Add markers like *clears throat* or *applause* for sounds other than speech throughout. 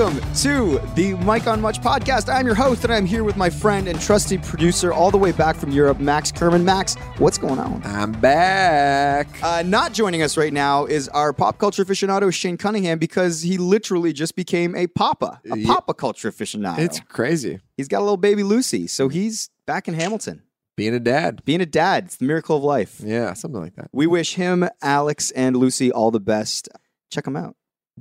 welcome to the Mike on Mic podcast. I'm your host, and I'm here with my friend and trusty producer all the way back from Europe, Max Kerman. Max, what's going on? I'm back. Uh, not joining us right now is our pop culture aficionado, Shane Cunningham, because he literally just became a papa, a Yeah. papa culture aficionado. It's crazy he's got a little baby Lucy, so he's back in Hamilton. being a dad. Being a dad, it's the miracle of life. Yeah, something like that. We wish him, Alex, and Lucy all the best. Check them out.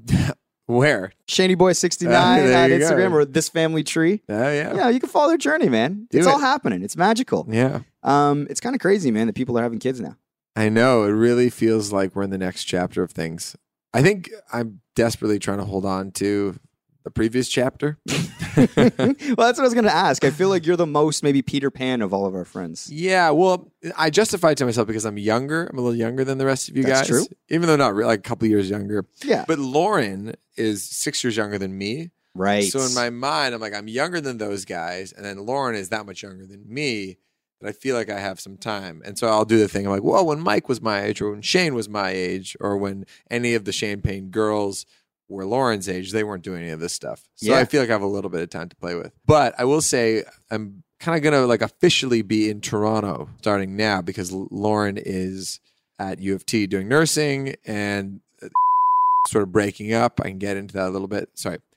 *laughs* Where? ShadyBoy69 Uh, *laughs* there at you go. Instagram or This Family Tree. Oh yeah. Yeah, you can follow their journey, man. Do it's it. all happening. It's magical. Yeah. Um, it's kind of crazy, man, that people are having kids now. I know. It really feels like we're in the next chapter of things. I think I'm desperately trying to hold on to the previous chapter. *laughs* *laughs* well, that's what I was going to ask. I feel like you're the most maybe Peter Pan of all of our friends. yeah, well, I justify to myself because I'm younger. I'm a little younger than the rest of you That's guys. true. Even though not really, like a couple years younger. Yeah, But Lauren is six years younger than me. right. So in my mind, I'm like, I'm younger than those guys, and then Lauren is that much younger than me that I feel like I have some time. And so I'll do the thing. I'm like, well, when Mike was my age, or when Shane was my age, or when any of the Champagne girls were Lauren's age, they weren't doing any of this stuff. So Yeah. I feel like I have a little bit of time to play with. But I will say, I'm kind of gonna like officially be in Toronto starting now because Lauren is at U of T doing nursing and uh, *laughs* sort of breaking up. I can get into that a little bit. Sorry. *laughs*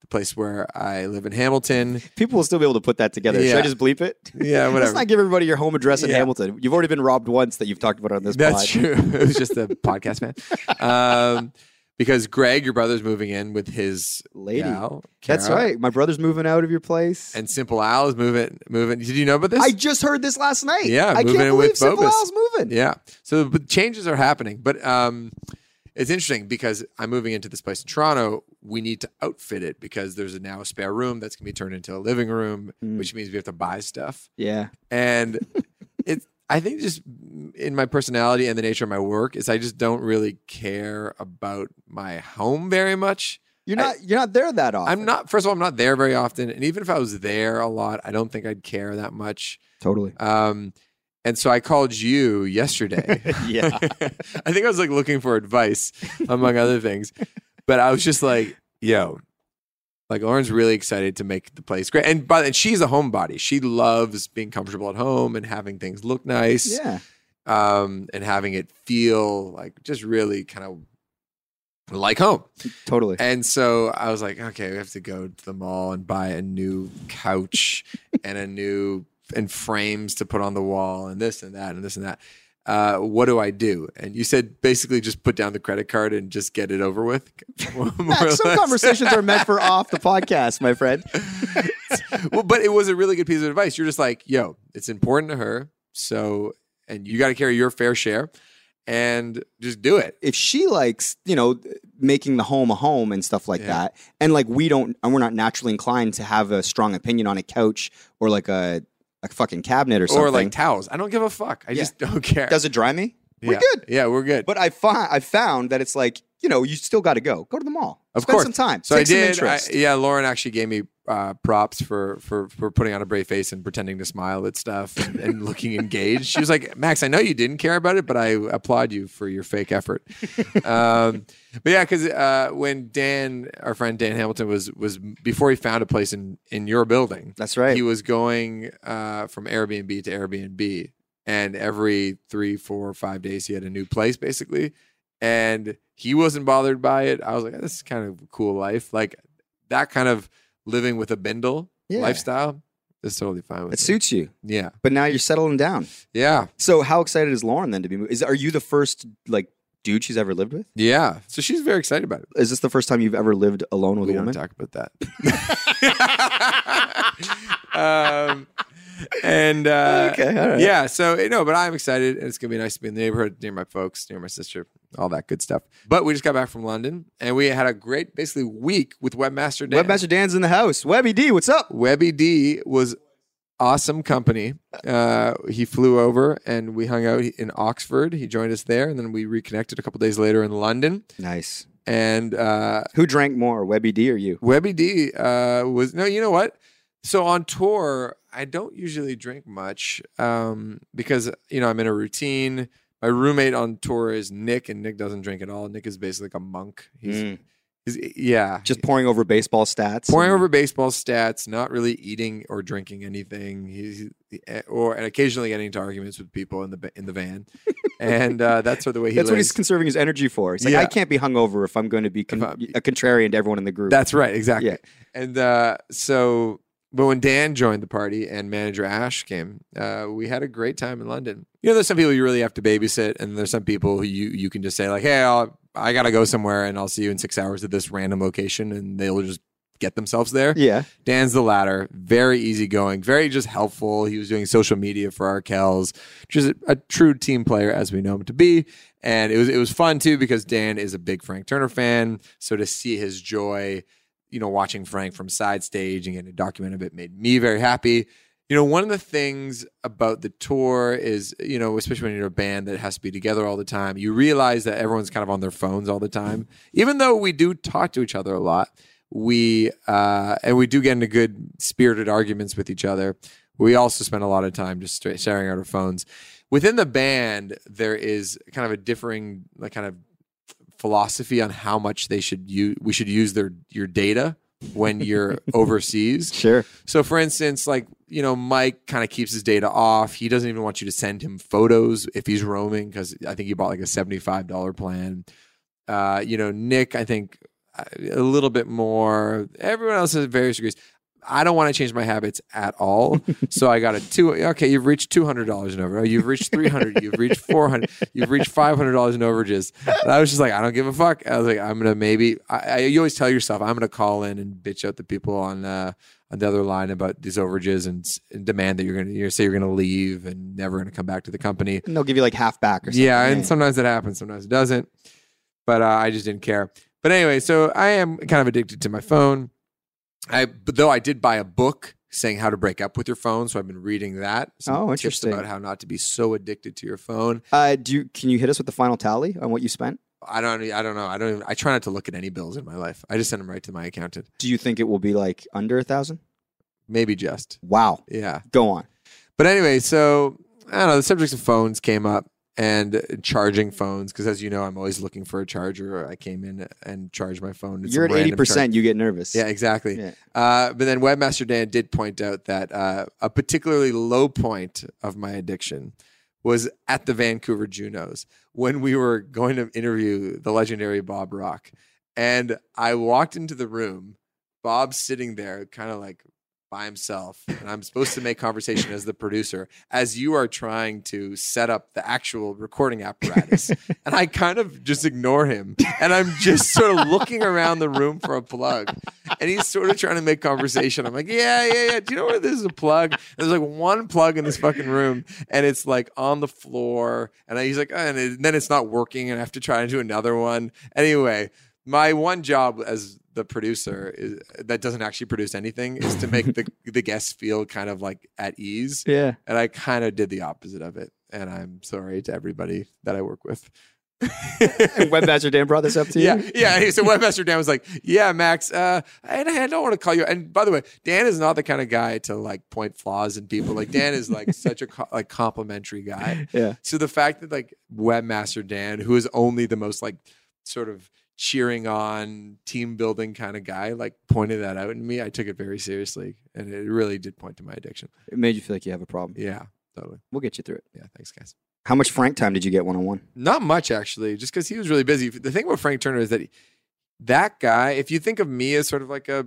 The place where I live in Hamilton. people will still be able to put that together. Should I just bleep it? Yeah, *laughs* whatever. Let's not give everybody your home address in Yeah. Hamilton. You've already been robbed once that you've talked about on this That's pod. true. It was just a podcast man. Um, because Greg, your brother's moving in with his Lady. gal, That's Kara, right. My brother's moving out of your place. And Simple Al is moving. Moving. Did you know about this? I just heard this last night. Yeah, I moving can't in believe Simple Bobus. Al's moving. Yeah. So but changes are happening, but um, it's interesting because I'm moving into this place in Toronto. We need to outfit it because there's a now a spare room that's gonna be turned into a living room, Mm. which means we have to buy stuff. Yeah. And *laughs* it's I think just in my personality and the nature of my work is I just don't really care about my home very much. You're not you're not there that often. I'm not. First of all, I'm not there very often, and even if I was there a lot, I don't think I'd care that much. Totally. Um, and so I called you yesterday. *laughs* Yeah. *laughs* I think I was like looking for advice, among other things. But I was just like, yo, like Lauren's really excited to make the place great. And and she's a homebody. She loves being comfortable at home and having things look nice. Yeah. Um, and having it feel like just really kind of like home. Totally. And so I was like, okay, we have to go to the mall and buy a new couch *laughs* and a new and frames to put on the wall and this and that and this and that. Uh, what do I do? And you said basically just put down the credit card and just get it over with. *laughs* More or Max, some conversations are meant for off the podcast, my friend. *laughs* well, but it was a really good piece of advice. You're just like, yo, it's important to her. So, and you got to carry your fair share and just do it. If she likes, you know, making the home a home and stuff like Yeah. that, and like we don't, and we're not naturally inclined to have a strong opinion on a couch or like a a fucking cabinet or something. Or like towels. I don't give a fuck. I Yeah. just don't care. does it dry me? We're good. Yeah, we're good. But I find I found that it's like you know you still got to go. Go to the mall. Of Spend course. some time. So Take I some did. I, interest. yeah, Lauren actually gave me uh, props for for for putting on a brave face and pretending to smile at stuff and, and looking engaged. She was like, "Max, I know you didn't care about it, but I applaud you for your fake effort." um, but yeah, because uh, when Dan, our friend Dan Hamilton, was was before he found a place in in your building, That's right. he was going uh, from Airbnb to Airbnb, and every three, four, five days he had a new place basically, and he wasn't bothered by it. I was like, this is kind of a cool life, like that kind of living with a bindle Yeah. lifestyle is totally fine with it me. suits you. Yeah, But now you're settling down. yeah, So how excited is Lauren then to be? Is are you the first like dude she's ever lived with? yeah. So she's very excited about it. Is this the first time you've ever lived alone with We a don't woman? talk about that. *laughs* um, and uh, Okay, all right. yeah, so you know, but I'm excited, and it's gonna be nice to be in the neighborhood near my folks, near my sister, all that good stuff. But we just got back from London, and we had a great, basically, week with Webmaster Dan. Webmaster Dan's in the house. Webby D, what's up? Webby D was awesome company. Uh, he flew over and we hung out in Oxford. He joined us there, and then we reconnected a couple days later in London. Nice. And uh, Who drank more, Webby D or you? Webby D uh, was no, you know what? So on tour, I don't usually drink much um, because you know I'm in a routine. My roommate on tour is Nick, and Nick doesn't drink at all. Nick is basically like a monk. He's Mm. He's- yeah, Just pouring over baseball stats. pouring over baseball stats, not really eating or drinking anything. He's or and occasionally getting into arguments with people in the in the van, and uh, *laughs* that's sort of the way he That's what he's conserving his energy for. He's like, Yeah. I can't be hungover if I'm going to be con- a contrarian to everyone in the group. That's right, exactly. Yeah. And uh, so, but when Dan joined the party and manager Ash came, uh, we had a great time in London. You know, there's some people you really have to babysit, and there's some people who you you can just say like, "Hey, I'll, I gotta go somewhere, and I'll see you in six hours at this random location," and they'll just get themselves there. yeah. Dan's the latter, very easygoing, very just helpful. He was doing social media for Arkells, just a, a true team player as we know him to be. And it was it was fun too because Dan is a big Frank Turner fan. So to see his joy, you know, watching Frank from side stage and getting a document of it made me very happy. You know, one of the things about the tour is, you know, especially when you're a band that has to be together all the time, you realize that everyone's kind of on their phones all the time. Even though we do talk to each other a lot, we uh, and we do get into good spirited arguments with each other. We also spend a lot of time just sharing out our phones. Within the band, there is kind of a differing, like, kind of philosophy on how much they should use. We should use their your data when you're *laughs* overseas. Sure. So, for instance, like you know, Mike kind of keeps his data off. He doesn't even want you to send him photos if he's roaming because I think he bought like a seventy-five dollar plan. Uh, you know, Nick, I think uh, a little bit more. Everyone else has various degrees. I don't want to change my habits at all. *laughs* so I got a two. Okay, you've reached two hundred dollars in over. Oh, you've reached three hundred. You've reached four hundred. You've reached five hundred dollars in overages. And I was just like, I don't give a fuck. I was like, I'm gonna maybe. I, I you always tell yourself I'm gonna call in and bitch out the people on uh, on the other line about these overages and, and demand that you're gonna you say you're gonna leave and never gonna come back to the company. And they'll give you like half back or something. Yeah, and sometimes it happens, sometimes it doesn't. But uh, I just didn't care. But anyway, so I am kind of addicted to my phone. I though I did buy a book saying how to break up with your phone, so I've been reading that. Some Oh, interesting. about how not to be so addicted to your phone. Uh, do you, can you hit us with the final tally on what you spent? I don't. I don't know. I don't. Even, I try not to look at any bills in my life. I just send them right to my accountant. Do you think it will be like under a thousand? Maybe just. Wow. Yeah. Go on. But anyway, so I don't know. The subjects of phones came up and charging phones because, as you know, I'm always looking for a charger. I came in and charged my phone. It's You're at eighty random charger. percent. You get nervous. Yeah, exactly. Yeah. Uh, but then Webmaster Dan did point out that uh, a particularly low point of my addiction was at the Vancouver Junos when we were going to interview the legendary Bob Rock. And I walked into the room, Bob's sitting there kind of like by himself, and I'm supposed to make conversation as the producer as you are trying to set up the actual recording apparatus. *laughs* and I kind of just ignore him. And I'm just sort of looking around the room for a plug and he's sort of trying to make conversation. I'm like, yeah, yeah, yeah. Do you know where this is a plug? And there's like one plug in this fucking room, and it's like on the floor. And I, he's like, "Oh," and, it- then it's not working, and I have to try to do another one. Anyway, my one job as the producer is, that doesn't actually produce anything is to make the *laughs* the guests feel kind of like at ease. Yeah. And I kind of did the opposite of it, and I'm sorry to everybody that I work with. And Webmaster Dan brought this up to *laughs* you. Yeah, yeah. So Webmaster Dan was like, "Yeah, Max, uh, I, I don't want to call you." And by the way, Dan is not the kind of guy to like point flaws in people. Like Dan is like such a co- like complimentary guy. *laughs* Yeah. So the fact that like Webmaster Dan, who is only the most like sort of cheering on team building kind of guy, like pointed that out in me, I took it very seriously, and it really did point to my addiction. It made you feel like you have a problem. Yeah, totally. We'll get you through it. Yeah, thanks, guys. How much Frank time did you get one on one? Not much actually, just because he was really busy. The thing about Frank Turner is that he, that guy, if you think of me as sort of like a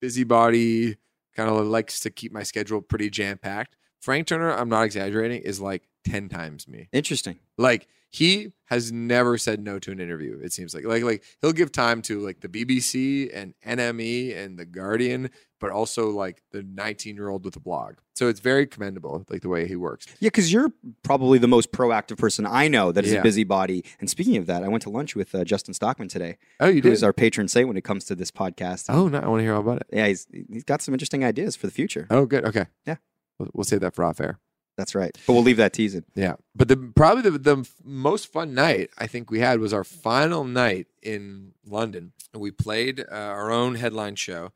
busybody, kind of likes to keep my schedule pretty jam packed. Frank Turner, I'm not exaggerating, is like 10 times me. Interesting. Like he has never said no to an interview. It seems like like like he'll give time to like the BBC and NME and the Guardian, but also like the 19 year old with a blog. So it's very commendable, like the way he works. Yeah, because you're probably the most proactive person I know that is Yeah. a busybody. And speaking of that, I went to lunch with uh, Justin Stockman today, Oh, you did? is our patron saint when it comes to this podcast. oh no, I want to hear all about it. Yeah, he's he's got some interesting ideas for the future. Oh, good. Okay. Yeah. We'll, we'll save that for off air. That's right. But we'll leave that teasing. Yeah, but the probably the, the most fun night I think we had was our final night in London. And we played uh, our own headline show,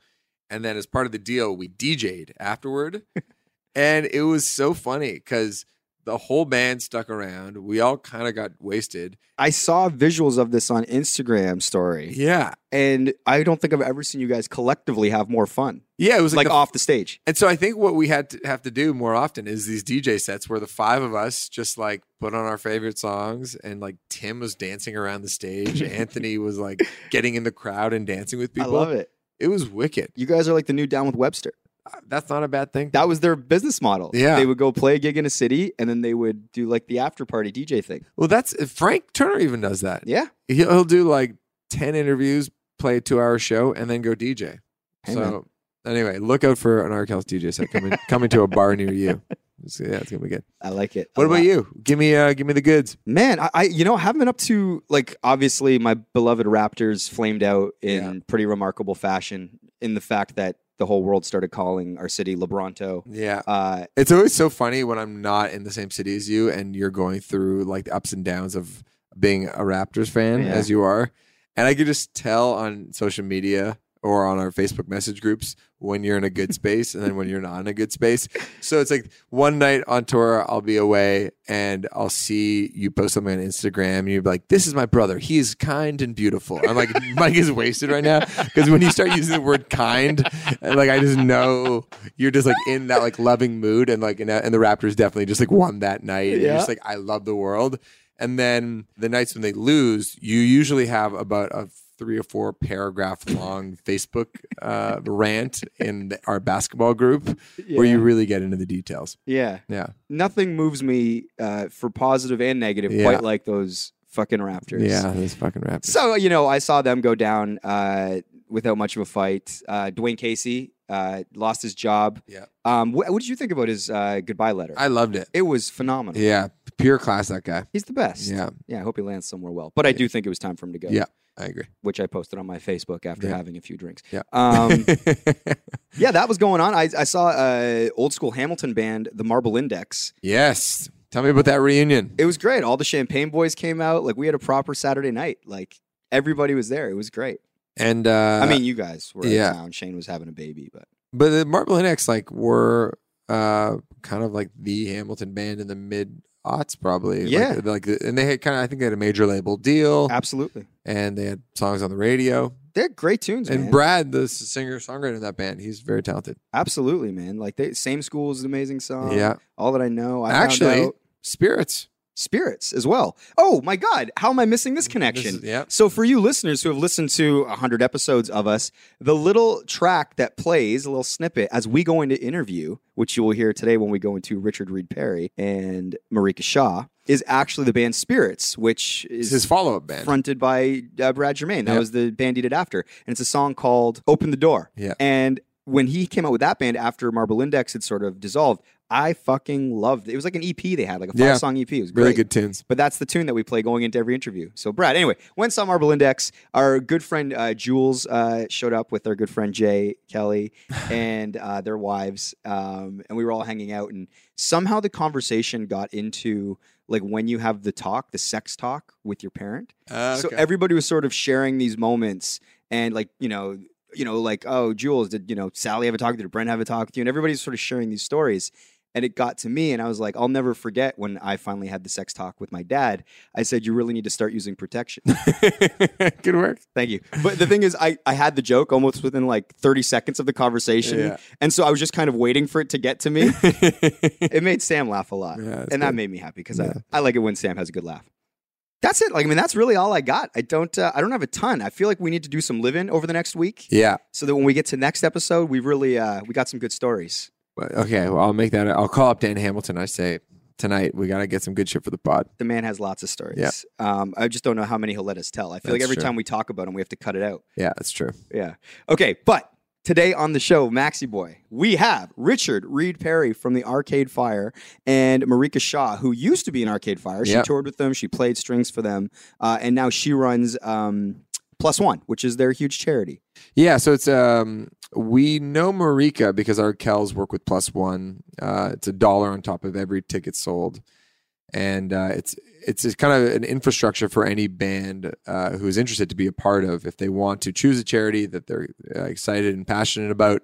and then as part of the deal, we DJ'd afterward, *laughs* and it was so funny because the whole band stuck around. We all kind of got wasted. I saw visuals of this on Instagram story, Yeah, and I don't think I've ever seen you guys collectively have more fun, yeah. It was like, like, the- off the stage. and so I think what we had to have to do more often is these DJ sets where the five of us just like put on our favorite songs, and like Tim was dancing around the stage. *laughs* Anthony was like getting in the crowd and dancing with people. I love it. It was wicked. You guys are like the new Down with Webster. Uh, That's not a bad thing. That was their business model. Yeah. they would go play a gig in a city, and then they would do like the after party DJ thing. well, that's Frank Turner even does that. Yeah, He'll, he'll do like 10 interviews, play a two hour show, and then go DJ. Hey, so, anyway, look out for an Arkells DJ set coming, *laughs* coming to a bar near you. So, yeah, it's going to be good. I like it. What about lot. you? Give me, uh, give me the goods. Man, I, I you know I haven't been up to like obviously my beloved Raptors flamed out in Yeah. pretty remarkable fashion in the fact that the whole world started calling our city Lebronto. Yeah. Uh, It's always so funny when I'm not in the same city as you and you're going through like the ups and downs of being a Raptors fan Yeah. as you are. And I could just tell on social media or on our Facebook message groups when you're in a good space and then when you're not in a good space. So it's like one night on tour, I'll be away and I'll see you post something on Instagram and you're like, this is my brother. He is kind and beautiful. I'm like, *laughs* Mike is wasted right now. Because when you start using the word kind, and like I just know you're just like in that like loving mood and like and, uh, and the Raptors definitely just like won that night. And you're just like, I love the world. And then the nights when they lose, you usually have about a three or four paragraph long *laughs* Facebook uh, rant in the, our basketball group where you really get into the details. yeah, Yeah. nothing moves me uh, for positive and negative Yeah. quite like those fucking Raptors. Yeah, those fucking Raptors. So you know, I saw them go down uh, without much of a fight. Uh, Dwane Casey uh, lost his job. Yeah. Um, wh- what did you think about his uh, goodbye letter? I loved it. it was phenomenal. Yeah. Pure class, that guy. He's the best. Yeah. Yeah, I hope he lands somewhere well. But I do think it was time for him to go. Yeah. I agree. Which I posted on my Facebook after Yeah. having a few drinks. Yeah. Um, *laughs* yeah, that was going on. I, I saw uh, old school Hamilton band, the Marble Index. yes. Tell me about that reunion. It was great. All the Champagne Boys came out. Like we had a proper Saturday night. Like everybody was there. It was great. And uh, I mean, you guys were yeah. in town. Shane was having a baby, but But the Marble Index like were uh kind of like the Hamilton band in the mid aughts probably. Yeah. Like, like and they had kind of I think they had a major label deal absolutely, and they had songs on the radio. they're great tunes, And man. Brad, the singer songwriter in that band, he's very talented. absolutely, man. Like they, same school is an amazing song. yeah. all that I know. I found Actually, Spirits. Spirits as well. Oh my God, how am I missing this connection? This is- yeah. So, for you listeners who have listened to 100 episodes of us, the little track that plays, a little snippet, as we go into interview, which you will hear today when we go into Richard Reed Parry and Marika Shaw, is actually the band Spirits, which It's is his follow up band. fronted by uh, Brad Germain. That Yep. was the band he did after. And it's a song called Open the Door. Yeah. And when he came out with that band after Marble Index had sort of dissolved, I fucking loved it. It was like an EP they had, like a Yeah. five song EP. It was great. Really good tunes. But that's the tune that we play going into every interview. So, Brad, anyway, when saw Marble Index, our good friend uh, Jules uh, showed up with our good friend Jay Kelly *laughs* and uh, their wives, um, and we were all hanging out. And somehow the conversation got into like when you have the talk, the sex talk with your parent. Uh, So everybody was sort of sharing these moments, and like you know, you know, like oh, Jules, did you know Sally have a talk? Did Brent have a talk with you? And everybody's sort of sharing these stories. And it got to me, and I was like, I'll never forget when I finally had the sex talk with my dad. I said, You really need to start using protection. *laughs* good work. Thank you. But the thing is, I, I had the joke almost within like 30 seconds of the conversation. Yeah. And so I was just kind of waiting for it to get to me. *laughs* it made Sam laugh a lot. Yeah, and that made me happy because Yeah. I, I like it when Sam has a good laugh. That's it. Like, I mean, that's really all I got. I don't, uh, I don't have a ton. I feel like we need to do some living over the next week yeah. so that when we get to next episode, we really, uh, we got some good stories. Okay. Well, I'll make that. I'll call up Dan Hamilton. I say tonight we got to get some good shit for the pod. The man has lots of stories. Yeah. Um, I just don't know how many he'll let us tell. I feel like every true. time we talk about him, we have to cut it out. Yeah, that's true. Yeah. Okay, but today on the show, Maxi Boy, we have Richard Reed Parry from the Arcade Fire and Marika Shaw, who used to be in Arcade Fire. She Yep. toured with them, she played strings for them, uh, and now she runs um, Plus One, which is their huge charity. Yeah, so it's um we know Marika because Arkells work with Plus One. Uh, it's a dollar on top of every ticket sold, and uh, it's it's it's kind of an infrastructure for any band uh, who is interested to be a part of. If they want to choose a charity that they're uh, excited and passionate about,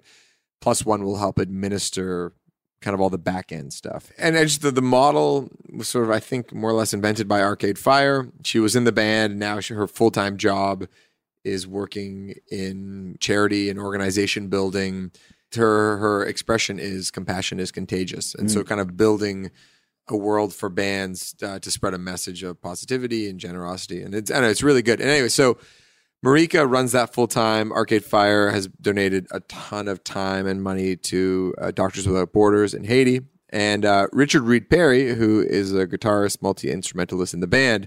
Plus One will help administer kind of all the back end stuff. And just the, the model was sort of, I think, more or less invented by Arcade Fire. She was in the band. And now she, her full time job is working in charity and organization building. Her her expression is compassion is contagious, and so kind of building a world for bands uh, to spread a message of positivity and generosity, and it's I know it's really good. And anyway, so Marika runs that full time. Arcade Fire has donated a ton of time and money to uh, Doctors Without Borders in Haiti. And uh, Richard Reed Parry, who is a guitarist, multi instrumentalist in the band,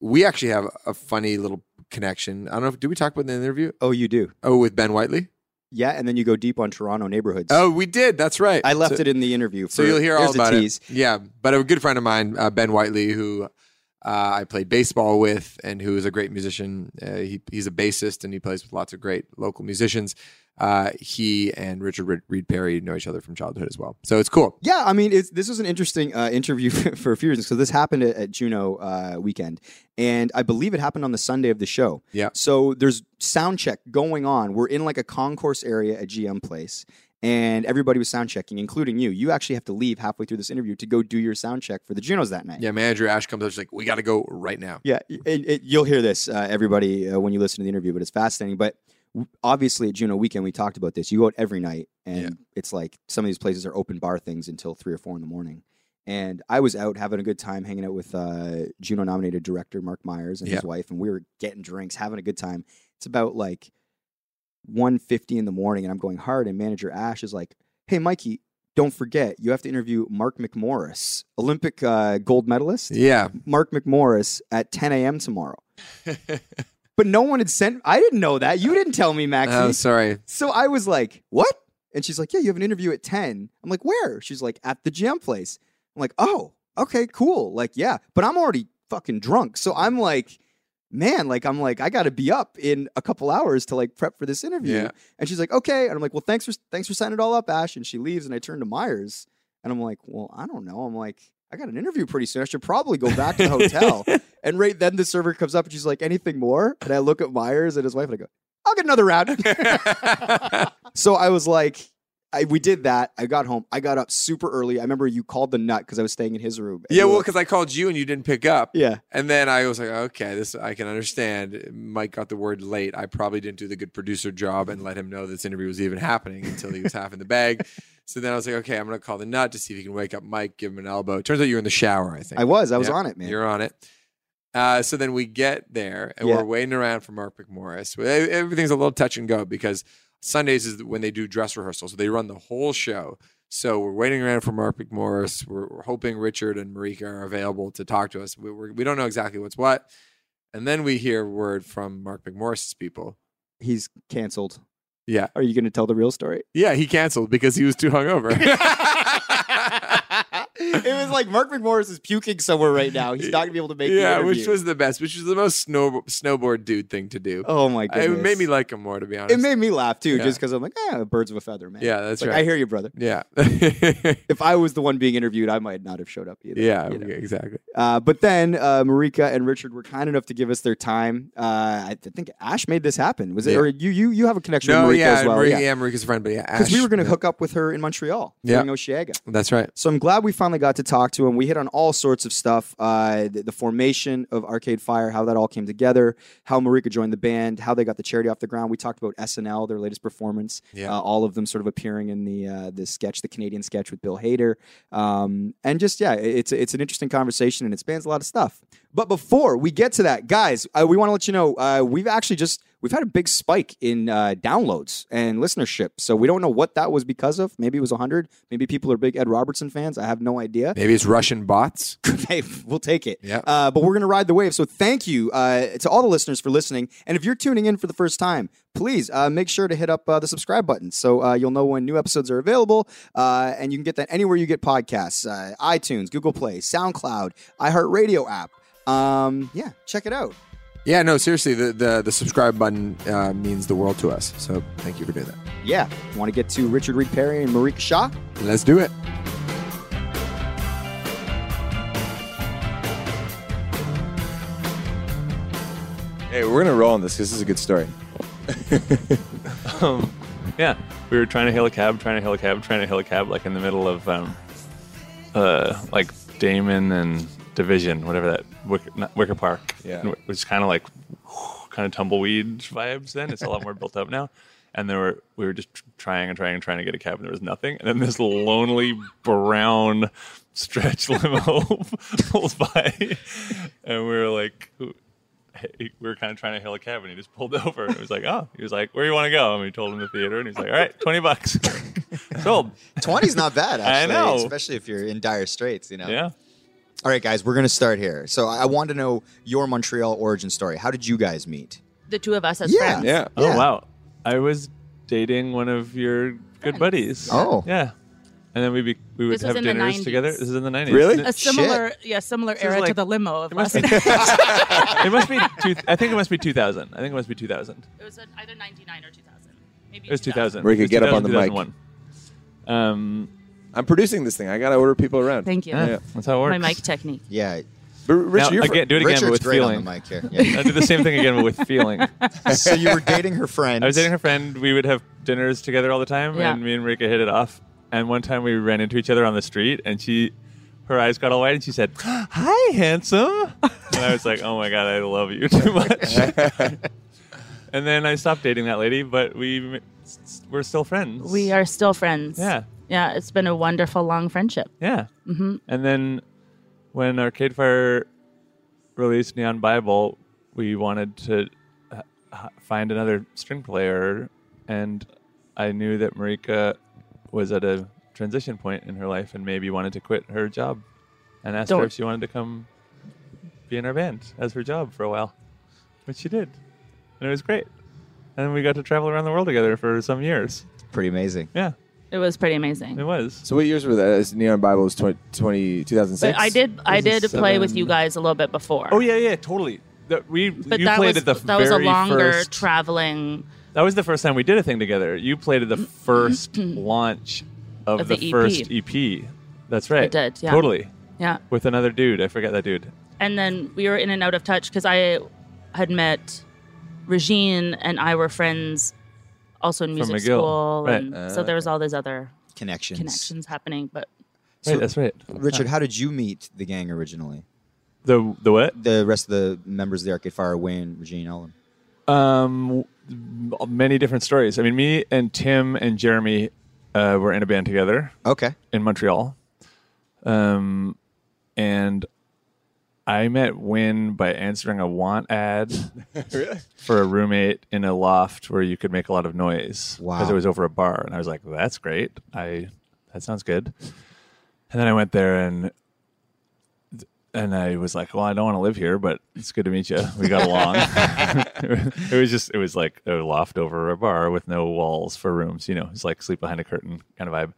we actually have a funny little connection. I don't know. If, did we talk about the interview? Oh, you do. Oh, with Ben Whiteley. Yeah, and then you go deep on Toronto neighborhoods. Oh, we did. That's right. I left So- it in the interview. So you'll hear all about it. Yeah, but a good friend of mine, uh, Ben Whiteley, who uh, I played baseball with, and who is a great musician. Uh, he, he's a bassist, and he plays with lots of great local musicians. Uh, he and Richard Reed- Parry know each other from childhood as well, so it's cool. Yeah, I mean, it's, this was an interesting uh, interview *laughs* for a few reasons. So this happened at, at Juno uh, weekend, and I believe it happened on the Sunday of the show. Yeah. So there's sound check going on. We're in like a concourse area at GM Place, and everybody was sound checking, including you. You actually have to leave halfway through this interview to go do your sound check for the Junos that night. Yeah, manager Ash comes up, she's like, "We got to go right now." Yeah, it, it, you'll hear this, uh, everybody, uh, when you listen to the interview, but it's fascinating. But obviously, at Juno weekend, we talked about this. You go out every night, and Yeah. it's like some of these places are open bar things until three or four in the morning. And I was out having a good time hanging out with uh, Juno nominated director Mark Myers and his wife, and we were getting drinks, having a good time. It's about like 1.50 in the morning, and I'm going hard, and manager Ash is like, hey, Mikey, don't forget, you have to interview Mark McMorris, Olympic uh, gold medalist. Yeah, Mark McMorris at 10 a.m. tomorrow. *laughs* But no one had sent. I didn't know that. You didn't tell me, Maxie. oh, sorry. so I was like, "What?" And she's like, "Yeah, you have an interview at 10." I'm like, "Where?" She's like, "At the GM place." I'm like, "Oh, okay, cool." Like, yeah, but I'm already fucking drunk, so I'm like, "Man, like, I'm like, I got to be up in a couple hours to like prep for this interview." Yeah. And she's like, "Okay," and I'm like, "Well, thanks for thanks for signing it all up, Ash." And she leaves, and I turn to Myers, and I'm like, "Well, I don't know." I'm like. I got an interview pretty soon. I should probably go back to the hotel. *laughs* And right then the server comes up and she's like, anything more? And I look at Myers and his wife and I go, I'll get another round. *laughs* so I was like, I, we did that. I got home. I got up super early. I remember you called the nut because I was staying in his room. Yeah, well, because I called you and you didn't pick up. yeah. And then I was like, okay, this I can understand. Mike got the word late. I probably didn't do the good producer job and let him know this interview was even happening until he was half in the bag. *laughs* So then I was like, okay, I'm gonna call the nut to see if he can wake up Mike, give him an elbow. Turns out you're in the shower. I think I was. I was Yeah, on it, man. You're on it. Uh, so then we get there and Yeah. we're waiting around for Mark McMorris. Everything's a little touch and go because Sundays is when they do dress rehearsal, so they run the whole show. So we're waiting around for Mark McMorris. We're, we're hoping Richard and Marika are available to talk to us. We, we're, we don't know exactly what's what. And then we hear word from Mark McMorris's people. He's canceled. Yeah. Are you going to tell the real story? Yeah, he canceled because he was too hungover. *laughs* *laughs* it was like Mark McMorris is puking somewhere right now. He's not going to be able to make yeah, which was the best, which was the most snow, snowboard dude thing to do. Oh, my god, it made me like him more, to be honest. It made me laugh too, Yeah. just because I'm like, eh, birds of a feather, man. Yeah, that's like, right. I hear you, brother. yeah. *laughs* If I was the one being interviewed, I might not have showed up either. yeah, you know? exactly. Uh, but then uh, Marika and Richard were kind enough to give us their time. Uh, I think Ash made this happen. Was it? Yeah. Or you you you have a connection No, with Marika yeah, as well? Marie, yeah. yeah, Marika's a friend, but yeah, Because we were going to yeah. hook up with her in Montreal Yeah. during. That's right. So I'm glad we finally got to talk to him. We hit on all sorts of stuff: uh, the, the formation of Arcade Fire, how that all came together, how Marika joined the band, how they got the charity off the ground. We talked about SNL, their latest performance, Yeah. uh, all of them sort of appearing in the uh, the sketch, the Canadian sketch with Bill Hader, um, and just yeah, it's it's an interesting conversation and it spans a lot of stuff. But before we get to that, guys, uh, we want to let you know uh, we've actually just we've had a big spike in uh, downloads and listenership. So we don't know what that was because of. Maybe it was 100. Maybe people are big Ed Robertson fans. I have no idea. Maybe it's Russian bots. *laughs* hey, we'll take it. Yeah. Uh, but we're going to ride the wave. So thank you uh, to all the listeners for listening. And if you're tuning in for the first time, please uh, make sure to hit up uh, the subscribe button so uh, you'll know when new episodes are available. Uh, and you can get that anywhere you get podcasts uh, iTunes, Google Play, SoundCloud, iHeartRadio app. Um, yeah, check it out. Yeah, no, seriously, the the, the subscribe button uh, means the world to us. So thank you for doing that. Yeah. Want to get to Richard Reed Parry and Marika Shaw? Let's do it. Hey, we're gonna roll on this. 'cause This is a good story. *laughs* um, yeah. we were trying to hail a cab, trying to hail a cab, trying to hail a cab, like in the middle of um, uh, like Damen and Division, whatever that Wicker, not, Wicker Park. Yeah. It was kind of like kind of tumbleweed vibes. Then it's a lot more built up now. And there were we were just trying and trying and trying to get a cab, and there was nothing. And then this lonely brown stretch *laughs* limo pulls by, and we were like. we were kind of trying to hail a cab and he just pulled over. And it was like, oh, he was like, where do you want to go? And we told him the theater and he's like, all right, 20 bucks. *laughs* Sold. 20's not bad, *laughs* I actually. know. Especially if you're in dire straits, you know? Yeah. All right, guys, we're going to start here. So I I want to know your Montreal origin story. How did you guys meet? The two of us as Yeah. friends. Yeah. Oh, Yeah. wow. I was dating one of your good buddies. Oh. Yeah. And then we be, we would This have dinners together. This is in the 90s. Really? A similar, yeah, similar is era to the limo of It must us. be. *laughs* it must be. Two, I think it must be 2000. I think it must be 2000. It was either 99 or 2000. Maybe It was 2000. Where you could was get up on the mic. 2001. Um, I'm producing this thing. I got to order people around. Thank you. yeah, Yeah. that's how it works. My mic technique. Yeah. But Richard, Now, you're again, do it again, Richard's but with great feeling. on the mic here. Yeah. *laughs* I do the same thing again, but with feeling. *laughs* so you were dating her friend. I was dating her friend. We would have dinners together all the time, Yeah. and me and Marika hit it off. And one time we ran into each other on the street, and she, her eyes got all wide, and she said, "Hi, handsome." *laughs* and I was like, "Oh my god, I love you too much." and then I stopped dating that lady, but we we're still friends. We are still friends. Yeah. Yeah, it's been a wonderful long friendship. Yeah. Mm-hmm. And then when Arcade Fire released Neon Bible, we wanted to uh, find another string player, and I knew that Marika was at a transition point in her life and maybe wanted to quit her job, and asked her Don't- if she wanted to come be in our band as her job for a while, which she did, and it was great. And then we got to travel around the world together for some years. Pretty amazing. Yeah, It was pretty amazing. it was. So what years were that? As Neon Bible was 20, 20 2006? But I did I did play with you guys a little bit before. Oh yeah, yeah, totally. The, we But you that played was at the that was a very longer first, traveling That was the first time we did a thing together. You played at the mm-hmm. first mm-hmm. launch of, Of the, the EP. first EP. That's right. I did, yeah. Totally. yeah. With another dude. I forget that dude. And then we were in and out of touch because I had met Regine and I were friends also in music school. Right. And so there was all these other Connections. connections happening. But So- right, that's right. Richard, how did you meet the gang originally? The the what? The rest of the members of the Arcade Fire, Win, Regine, Ellen. Um, many different stories. I mean, me and Tim and Jeremy uh, were in a band together Okay. in Montreal. Um, and I met Win by answering a want ad *laughs* really? for a roommate in a loft where you could make a lot of noise Wow. because it was over a bar, and I was like, "That's great. I that sounds good." And then I went there and and I was like, "Well, I don't want to live here, but it's good to meet you. We got along." *laughs* *laughs* it was just it was like a loft over a bar with no walls for rooms. You know, it's like sleep behind a curtain kind of vibe.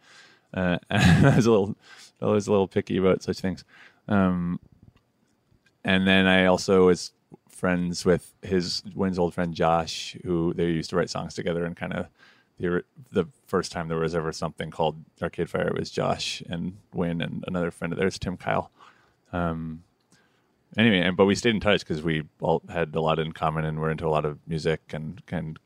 Uh, and I was a little I was a little picky about such things. Um, and then I also was friends with his Win's old friend Josh, who they used to write songs together. And kind of the the first time there was ever something called Arcade Fire it was Josh and Wynn and another friend of theirs, Tim Kyle. Um, anyway, and but we stayed in touch because we all had a lot in common and were into a lot of music and kind.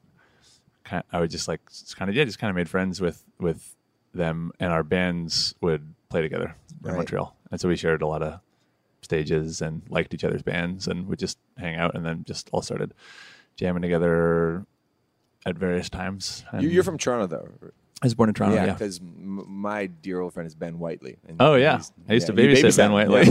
kind I would just like kind of yeah, just kind of made friends with with them, and our bands would play together in Right. Montreal, and so we shared a lot of stages and liked each other's bands and would just hang out and then just all started jamming together at various times. And You, you're from Toronto, though. I was born in Toronto. yeah, Yeah. because m- my dear old friend is Ben Whiteley. Oh, yeah. I used to he babysit Ben Whiteley.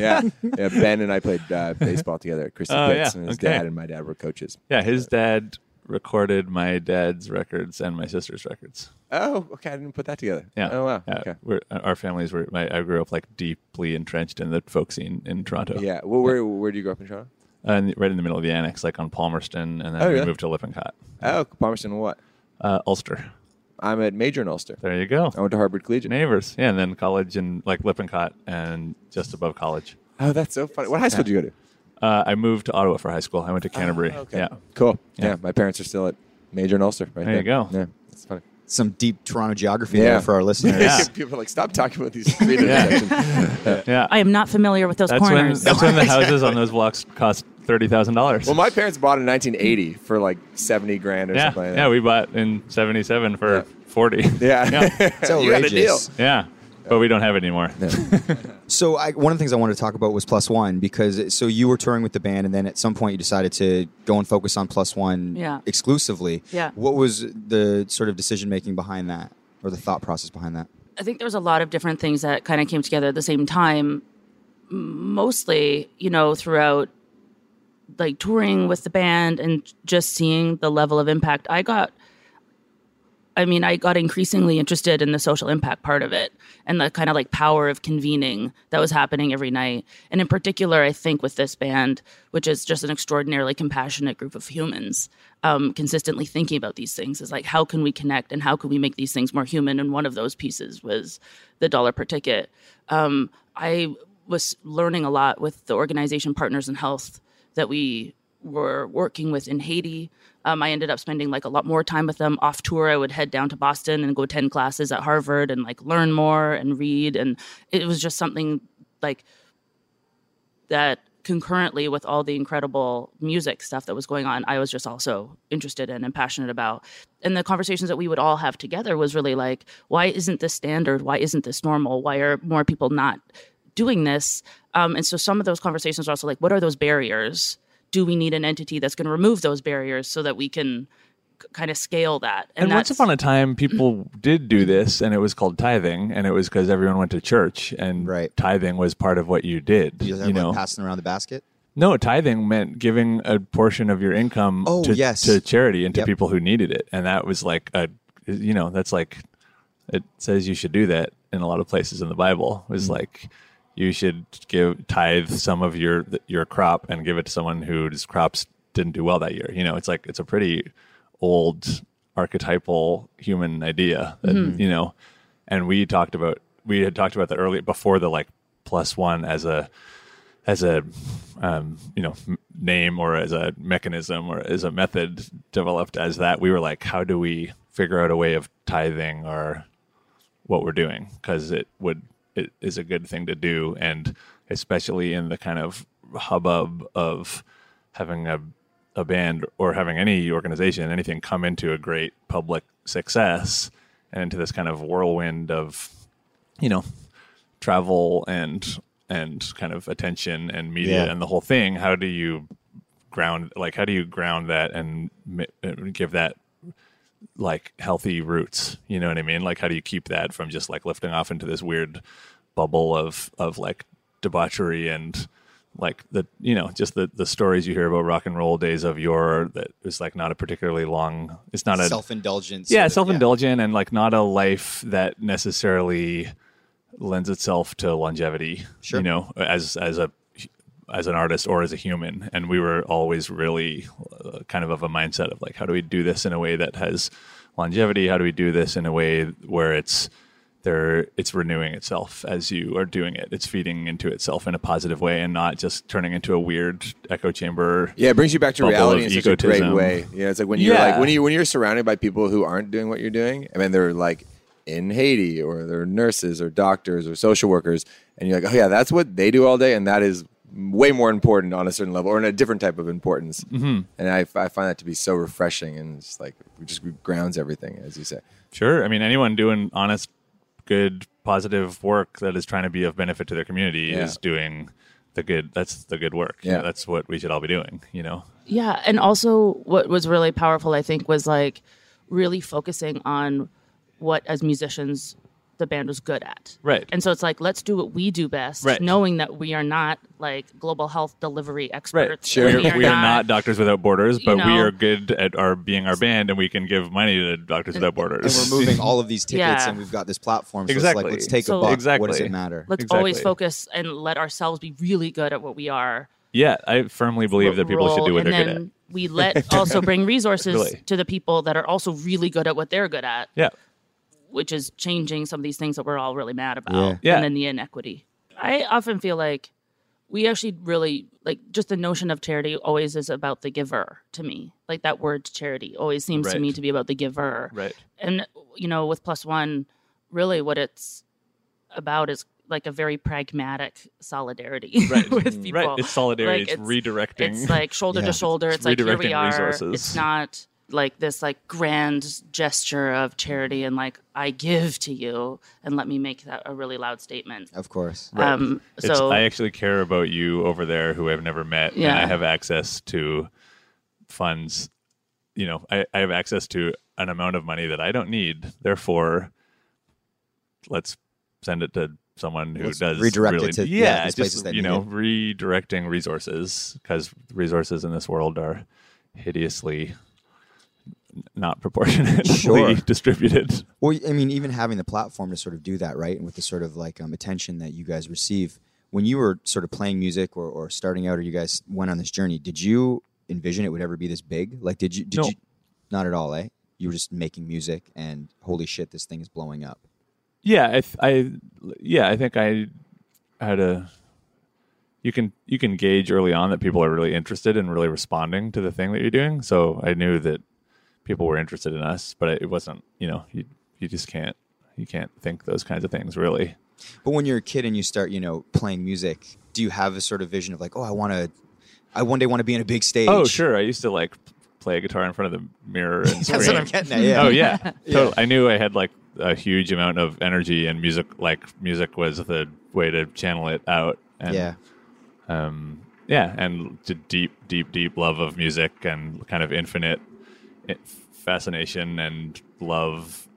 Yeah. *laughs* yeah, yeah. Ben and I played uh, baseball together at Christie Oh, Pitts, yeah. and his Okay. dad and my dad were coaches. Yeah, his dad recorded my dad's records and my sister's records. Oh, okay. I didn't put that together. Yeah. Oh wow. Yeah, Okay. we're, our families were. My, I grew up like deeply entrenched in the folk scene in Toronto. Yeah. Well, where where do you grow up in Toronto? and right in the middle of the annex, like on Palmerston, and then Oh, we really? moved to Lippincott, Oh, Palmerston. What? uh, Ulster. I'm at Major in Ulster. There you go. I went to Harbord Collegiate. Neighbors, yeah, and then college in like Lippincott and just above college. Oh, that's so funny. What high school did you go to? Uh, I moved to Ottawa for high school. I went to Canterbury. Oh, okay. Yeah, Cool. Yeah. Yeah. my parents are still at Major in Ulster. Right There you go. Yeah, that's funny. Some deep Toronto geography Yeah. there for our listeners. *laughs* Yeah. People are like, stop talking about these street *laughs* Yeah. intersections. *laughs* yeah. I am not familiar with those that's when corners. that's when the houses on those blocks cost thirty thousand dollars. Well, my parents bought in 1980 for like 70 grand or yeah, something like that. yeah, we bought in '77 for Yeah. 40. Yeah. It's you got a deal. outrageous. yeah. But we don't have it anymore. *laughs* So I, one of the things I wanted to talk about was Plus One because so you were touring with the band, and then at some point you decided to go and focus on Plus One Yeah. exclusively. Yeah. What was the sort of decision making behind that, or the thought process behind that? I think there was a lot of different things that kind of came together at the same time. Mostly, you know, throughout like touring with the band and just seeing the level of impact I got. I mean, I got increasingly interested in the social impact part of it and the kind of like power of convening that was happening every night. And in particular, I think with this band, which is just an extraordinarily compassionate group of humans, um, consistently thinking about these things is like, how can we connect and how can we make these things more human? And one of those pieces was the dollar per ticket. Um, I was learning a lot with the organization Partners in Health that we were working with in Haiti. Um, I ended up spending like a lot more time with them off tour. I would head down to Boston and go attend classes at Harvard and like learn more and read. And it was just something like that concurrently with all the incredible music stuff that was going on, I was just also interested in and passionate about. And the conversations that we would all have together was really like, why isn't this standard? Why isn't this normal? Why are more people not doing this? Um, and so some of those conversations are also like, what are those barriers? Do we need an entity that's going to remove those barriers so that we can kind of scale that? And, once upon a time, people *clears throat* did do this, and it was called tithing, and it was because everyone went to church, and Right. tithing was part of what you did. You, You, just have, like, know, passing around the basket. no, tithing meant giving a portion of your income Oh, to, yes. to charity and to Yep. people who needed it, and that was like a, you know, that's like it says you should do that in a lot of places in the Bible. It was Mm-hmm. like you should give tithe some of your your crop and give it to someone whose crops didn't do well that year. You know, it's like it's a pretty old archetypal human idea that you know and we talked about we had talked about that earlier before the like plus one as a as a um, you know name or as a mechanism or as a method developed as that we were like how do we figure out a way of tithing or what we're doing because it would is a good thing to do and especially in the kind of hubbub of having a a band or having any organization anything come into a great public success and into this kind of whirlwind of you know travel and and kind of attention and media Yeah. and the whole thing how do you ground like how do you ground that and uh, give that like healthy roots you know what i mean like how do you keep that from just like lifting off into this weird bubble of of like debauchery and like the you know just the the stories you hear about rock and roll days of yore that was like not a particularly long it's not a Self indulgence. yeah self-indulgent and like not a life that necessarily lends itself to longevity Sure. you know as as a as an artist or as a human and we were always really uh, kind of of a mindset of like how do we do this in a way that has longevity how do we do this in a way where it's there it's renewing itself as you are doing it it's feeding into itself in a positive way and not just turning into a weird echo chamber Yeah, it brings you back to reality in such a great way. Yeah, it's like when you're Yeah. like when you when you're surrounded by people who aren't doing what you're doing. I mean, they're like in Haiti or they're nurses or doctors or social workers, and you're like, oh yeah, that's what they do all day, and that is way more important on a certain level or in a different type of importance. Mm-hmm. And I, I find that to be so refreshing and it's like it just grounds everything, as you say. Sure. I mean, anyone doing honest, good, positive work that is trying to be of benefit to their community Yeah. is doing the good. That's the good work. Yeah. that's what we should all be doing. You know. Yeah, and also what was really powerful, I think, was like really focusing on what as musicians the band was good at. Right. And so it's like let's do what we do best, Right. knowing that we are not like global health delivery experts. Sure. We are, we are not Doctors Without Borders, but we know. are good at our being our band, and we can give money to Doctors Without Borders. And Borders. we're moving all of these tickets, Yeah. and we've got this platform. So Exactly. It's like, let's take So- a buck. Exactly. What does it matter? Let's always focus and let ourselves be really good at what we are. yeah, I firmly believe that people should do what and they're then good at. we let also *laughs* bring resources Really. to the people that are also really good at what they're good at. Yeah. Which is changing some of these things that we're all really mad about. Yeah. Yeah. And then the inequity. I often feel like we actually really like just the notion of charity always is about the giver to me. Like that word charity always seems to me to be about the giver. Right. And you know, with plus one, really what it's about is like a very pragmatic solidarity *laughs* Right. with people. Right. It's solidarity. Like, it's, redirecting. It's like shoulder Yeah. to shoulder. It's, It's like here we are. resources. It's not like this like grand gesture of charity and like I give to you and let me make that a really loud statement. Of course. Um, It's, so I actually care about you over there who I've never met, and Yeah. I have access to funds. You know, I, I have access to an amount of money that I don't need. Therefore, let's send it to someone who Let's does redirect it really, to- yeah, yeah, these places just that you know, it. redirecting resources because resources in this world are hideously not proportionately *laughs* Sure. distributed. Well, I mean, even having the platform to sort of do that, right, and with the sort of like um, attention that you guys receive when you were sort of playing music or, or starting out, or you guys went on this journey, did you envision it would ever be this big? Like, did you? Did No. you? Not at all, eh? You were just making music, and holy shit, this thing is blowing up. Yeah, I, th- I, yeah, I think I had a. You can you can gauge early on that people are really interested and really responding to the thing that you're doing. So I knew that people were interested in us, but it wasn't. You know, you you just can't you can't think those kinds of things really. But when you're a kid and you start, you know, playing music, do you have a sort of vision of like, oh, I want to, I one day want to be in a big stage? Oh, sure. I used to like play a guitar in front of the mirror and *laughs* That's what. I'm getting at. Yeah. Oh yeah, *laughs* totally. I knew I had like a huge amount of energy, and music like music was the way to channel it out. And, yeah. um, yeah, and to deep, deep, deep love of music and kind of infinite fascination and love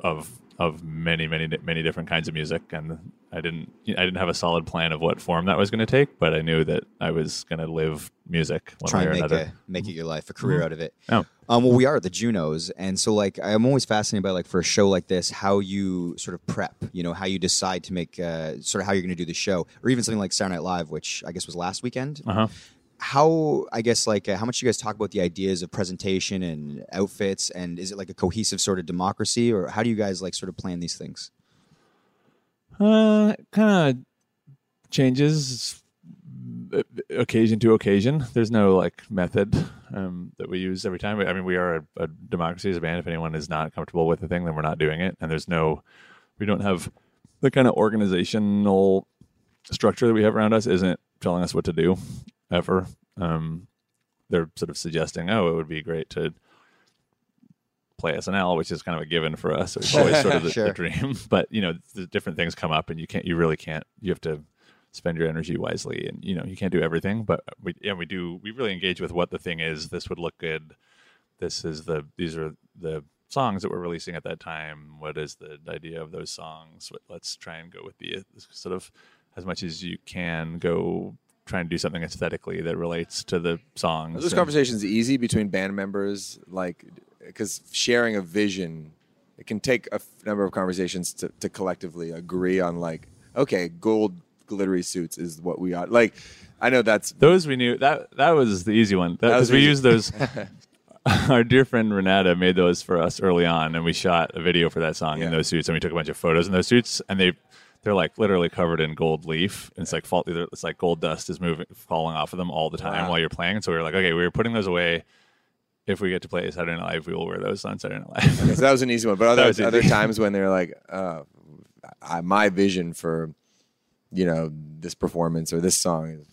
of of many, many, many different kinds of music. And I didn't, I didn't have a solid plan of what form that was going to take, but I knew that I was going to live music one Try way or make another. a make it your life, a career out of it. Oh. Um, well, we are at the Junos, and so like I'm always fascinated by like for a show like this, how you sort of prep. You know, how you decide to make uh, sort of how you're going to do the show, or even something like Saturday Night Live, which I guess was last weekend. Uh-huh. How I guess like uh, how much you guys talk about the ideas of presentation and outfits, and is it like a cohesive sort of democracy, or how do you guys like sort of plan these things? Uh, kind of changes uh, occasion to occasion. There's no like method um, that we use every time. I mean, we are a, a democracy as a band. If anyone is not comfortable with the thing, then we're not doing it. And there's no, we don't have the kind of organizational structure that we have around us. Isn't telling us what to do ever. Um, they're sort of suggesting, oh, it would be great to play SNL, which is kind of a given for us. It's always sort of *laughs* the, Sure. the dream. *laughs* But you know, the different things come up, and you can't. You really can't. You have to spend your energy wisely, and you know, you can't do everything. But we, yeah, we do. We really engage with what the thing is. This would look good. This is the. These are the songs that we're releasing at that time. What is the idea of those songs? Let's try and go with the uh, sort of as much as you can go. Try to do something aesthetically that relates to the songs. Are those and- conversations easy between band members? Like, because sharing a vision, it can take a f- number of conversations to, to collectively agree on, like, okay, gold glittery suits is what we ought. Like, I know that's Those we knew that that was the easy one because we easy. used those. *laughs* Our dear friend Renata made those for us early on, and we shot a video for that song Yeah. in those suits, and we took a bunch of photos in those suits, and they they're like literally covered in gold leaf. And it's like fault, it's like gold dust is moving, falling off of them all the time Wow. while you're playing. And so we were like, okay, we were putting those away. If we get to play Saturday Night Live, we will wear those on Saturday Night Live. so that was an easy one. But *laughs* other other times when they're like, uh, I, my vision for, you know, this performance or this song is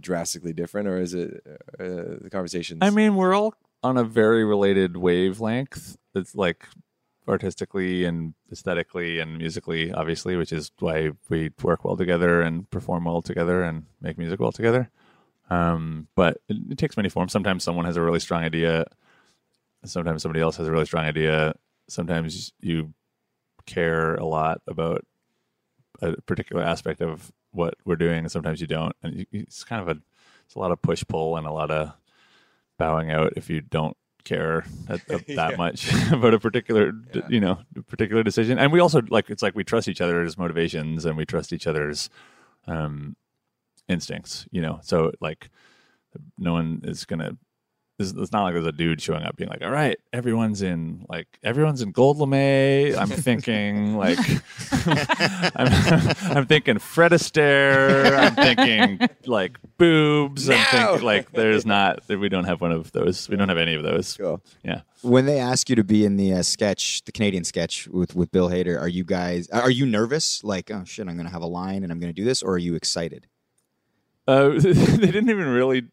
drastically different, or is it uh, the conversations? I mean, we're all on a very related wavelength. It's like artistically and aesthetically and musically, obviously, which is why we work well together and perform well together and make music well together. Um, but it, it takes many forms. Sometimes someone has a really strong idea. Sometimes somebody else has a really strong idea. Sometimes you care a lot about a particular aspect of what we're doing, and sometimes you don't. And it's kind of a it's a lot of push pull and a lot of bowing out if you don't care that, *laughs* that Yeah. much *laughs* about a particular Yeah. you know particular decision. And we also like it's like we trust each other's motivations and we trust each other's um, instincts. You know, so like no one is gonna. It's, it's not like there's a dude showing up being like, "All right, everyone's in like everyone's in gold lame." I'm thinking like, *laughs* I'm, I'm thinking Fred Astaire. I'm thinking like boobs. I'm thinking like there's not. We don't have one of those. We don't have any of those. Cool. Yeah. When they ask you to be in the uh, sketch, the Canadian sketch with with Bill Hader, are you guys are you nervous? Like, oh shit, I'm going to have a line and I'm going to do this, or are you excited? Uh, *laughs* they didn't even really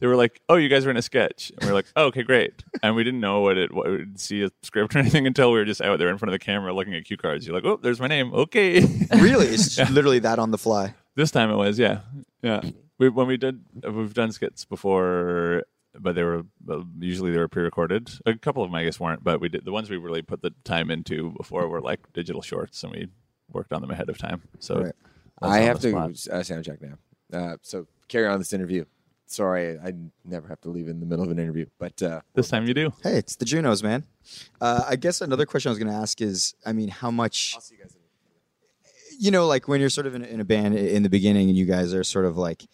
they were like, "Oh, you guys are in a sketch," and we are like, oh, "Okay, great." And we didn't know what it, what we'd see a script *laughs* or anything until we were just out there in front of the camera looking at cue cards. You're like, "Oh, there's my name." Okay. *laughs* really, it's literally that on the fly. this time it was, yeah, yeah. We, when we did, we've done skits before, but they were uh, usually they were pre-recorded. A couple of them, I guess, weren't, but we did the ones we really put the time into before were like digital shorts, and we worked on them ahead of time. So Right. I have to spot. uh, sound check now. Uh, so carry on this interview. Sorry, I never have to leave in the middle of an interview, but uh, This time you do. Hey, it's the Junos, man. Uh, I guess another question I was going to ask is, I mean, how much, see you guys. you know, like when you're sort of in, in a band in the beginning and you guys are sort of like,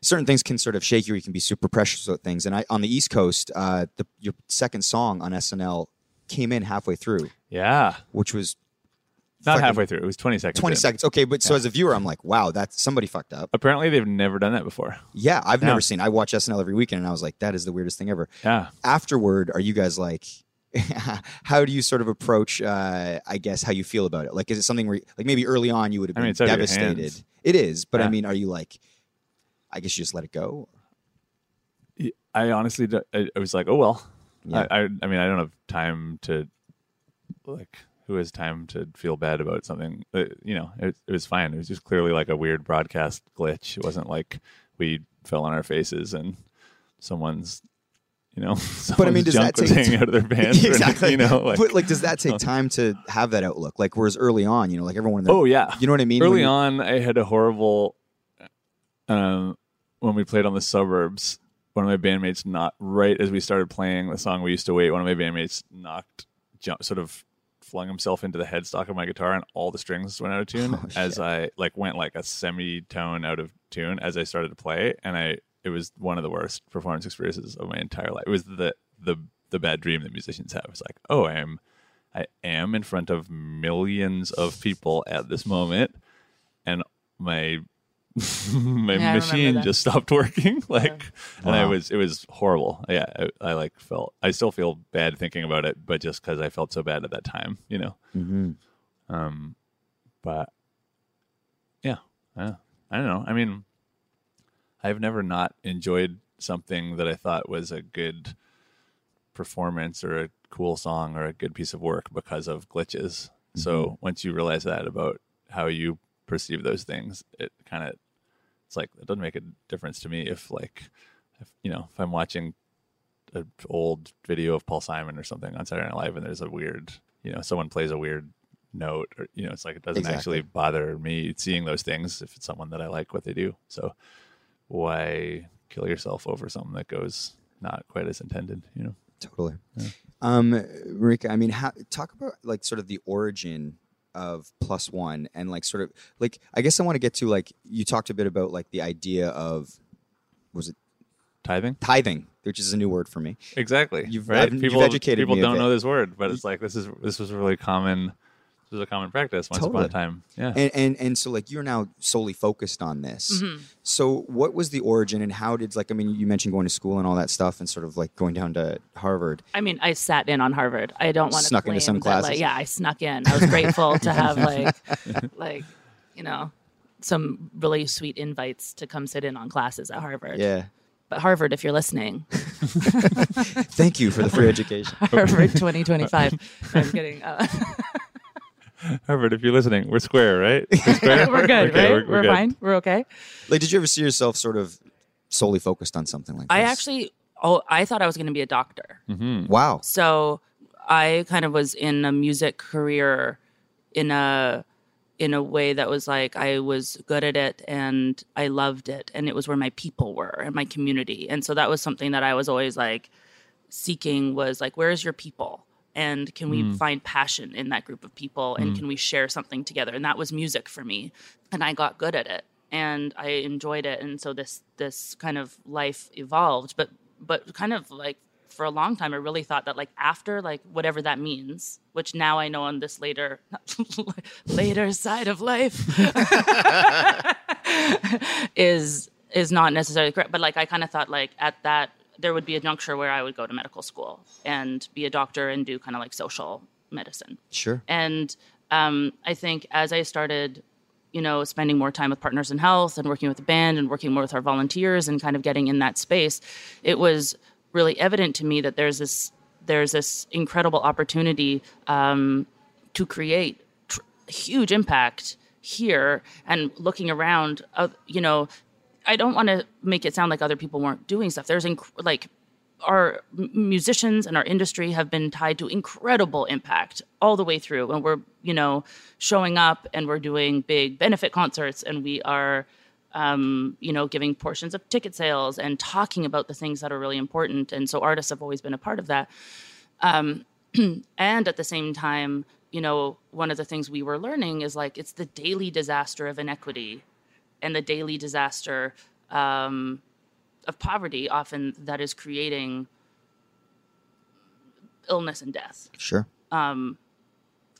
certain things can sort of shake you. or You can be super precious with things. And I, on the East Coast, uh, the, your second song on SNL came in halfway through, Yeah, which was not Fucking- halfway through. It was twenty seconds. 20 in. seconds. Okay, but so as a viewer, I'm like, wow, that's somebody fucked up. Apparently, they've never done that before. Yeah, I've Yeah. never seen. I watch SNL every weekend, and I was like, that is the weirdest thing ever. Yeah. Afterward, are you guys like? *laughs* how do you sort of approach? Uh, I guess how you feel about it. Like, is it something where, like, maybe early on you would have I been mean, of your devastated? It is, but I mean, are you like? I guess you just let it go. I honestly, I was like, oh well. Yeah. I, I, I mean, I don't have time to, like, who has time to feel bad about something? Uh, you know, it, it was fine. It was just clearly like a weird broadcast glitch. It wasn't like we fell on our faces and someone's, you know, *laughs* But I mean, does that take hanging out of their *laughs* pants? or, exactly. you know, like, but like, does that take time to have that outlook? Like, whereas early on, you know, like everyone in the, oh yeah. you know what I mean? Early on, I had a horrible. Um, when we played on the suburbs, one of my bandmates not right as we started playing the song "We Used to Wait." One of my bandmates knocked, jump, sort of flung himself into the headstock of my guitar, and all the strings went out of tune *laughs* Oh, as shit. I like went like a semitone out of tune as I started to play, and I it was one of the worst performance experiences of my entire life. It was the the the bad dream that musicians have. It's like, oh, I am I am in front of millions of people at this moment, and my *laughs* my Yeah, machine just stopped working. *laughs* Like, and I was it was horrible. Yeah, I, I like felt I still feel bad thinking about it, but just because I felt so bad at that time, you know. Mhm. Um, but yeah, yeah, I don't know. I mean, I've never not enjoyed something that I thought was a good performance or a cool song or a good piece of work because of glitches. So once you realize that about how you perceive those things, it kind of it's like it doesn't make a difference to me if like if you know if I'm watching an old video of Paul Simon or something on Saturday Night Live and there's a weird you know someone plays a weird note or you know it's like it doesn't Exactly. actually bother me seeing those things if it's someone that I like what they do. So why kill yourself over something that goes not quite as intended? You know. Totally. Um, Marika, I mean, how, talk about like sort of the origin of plus one and like sort of like I guess I want to get to like you talked a bit about like the idea of was it Tithing. tithing, which is a new word for me. Exactly. You've- right. I've- you've people educated people don't know this word, but it's like this is this was really common. This was a common practice once upon a time. Yeah. And and and so like you're now solely focused on this. So what was the origin and how did like I mean you mentioned going to school and all that stuff and sort of like going down to Harvard. I mean, I sat in on Harvard. I don't want to Snuck into some That, classes? like, yeah, I snuck in. I was grateful to have *laughs* like, like, you know, some really sweet invites to come sit in on classes at Harvard. Yeah. But Harvard, if you're listening, *laughs* Thank you for the free *laughs* education. Harvard 2025. I'm kidding. Uh, *laughs* Harvard, if you're listening, we're square, right? *laughs* We're, square? we're good, Okay, right? We're, good. fine. We're okay. Like did you ever see yourself sort of solely focused on something like I this? I actually, oh, I thought I was going to be a doctor. Mm-hmm. Wow. So I kind of was in a music career in a in a way that was like I was good at it and I loved it and it was where my people were and my community. And so that was something that I was always like seeking was like where's your people? And can we hmm. find passion in that group of people and hmm. can we share something together? And that was music for me. And I got good at it and I enjoyed it. And so this this kind of life evolved. But but kind of like for a long time, I really thought that like after like whatever that means, which now I know on this later *laughs* later side of life *laughs* *laughs* is is not necessarily correct. But like I kind of thought like at that there would be a juncture where I would go to medical school and be a doctor and do kind of like social medicine. Sure. And um, I think as I started you know, spending more time with partners in health and working with the band and working more with our volunteers and kind of getting in that space, it was really evident to me that there's this there's this incredible opportunity um, to create tr- huge impact here and looking around uh, you know i don't want to make it sound like other people weren't doing stuff. There's inc- like our musicians and our industry have been tied to incredible impact all the way through. And we're you know showing up and we're doing big benefit concerts and we are um, you know giving portions of ticket sales and talking about the things that are really important and so artists have always been a part of that. Um, *clears throat* and at the same time you know one of the things we were learning is like it's the daily disaster of inequity and the daily disaster um, of poverty often that is creating illness and death. Sure.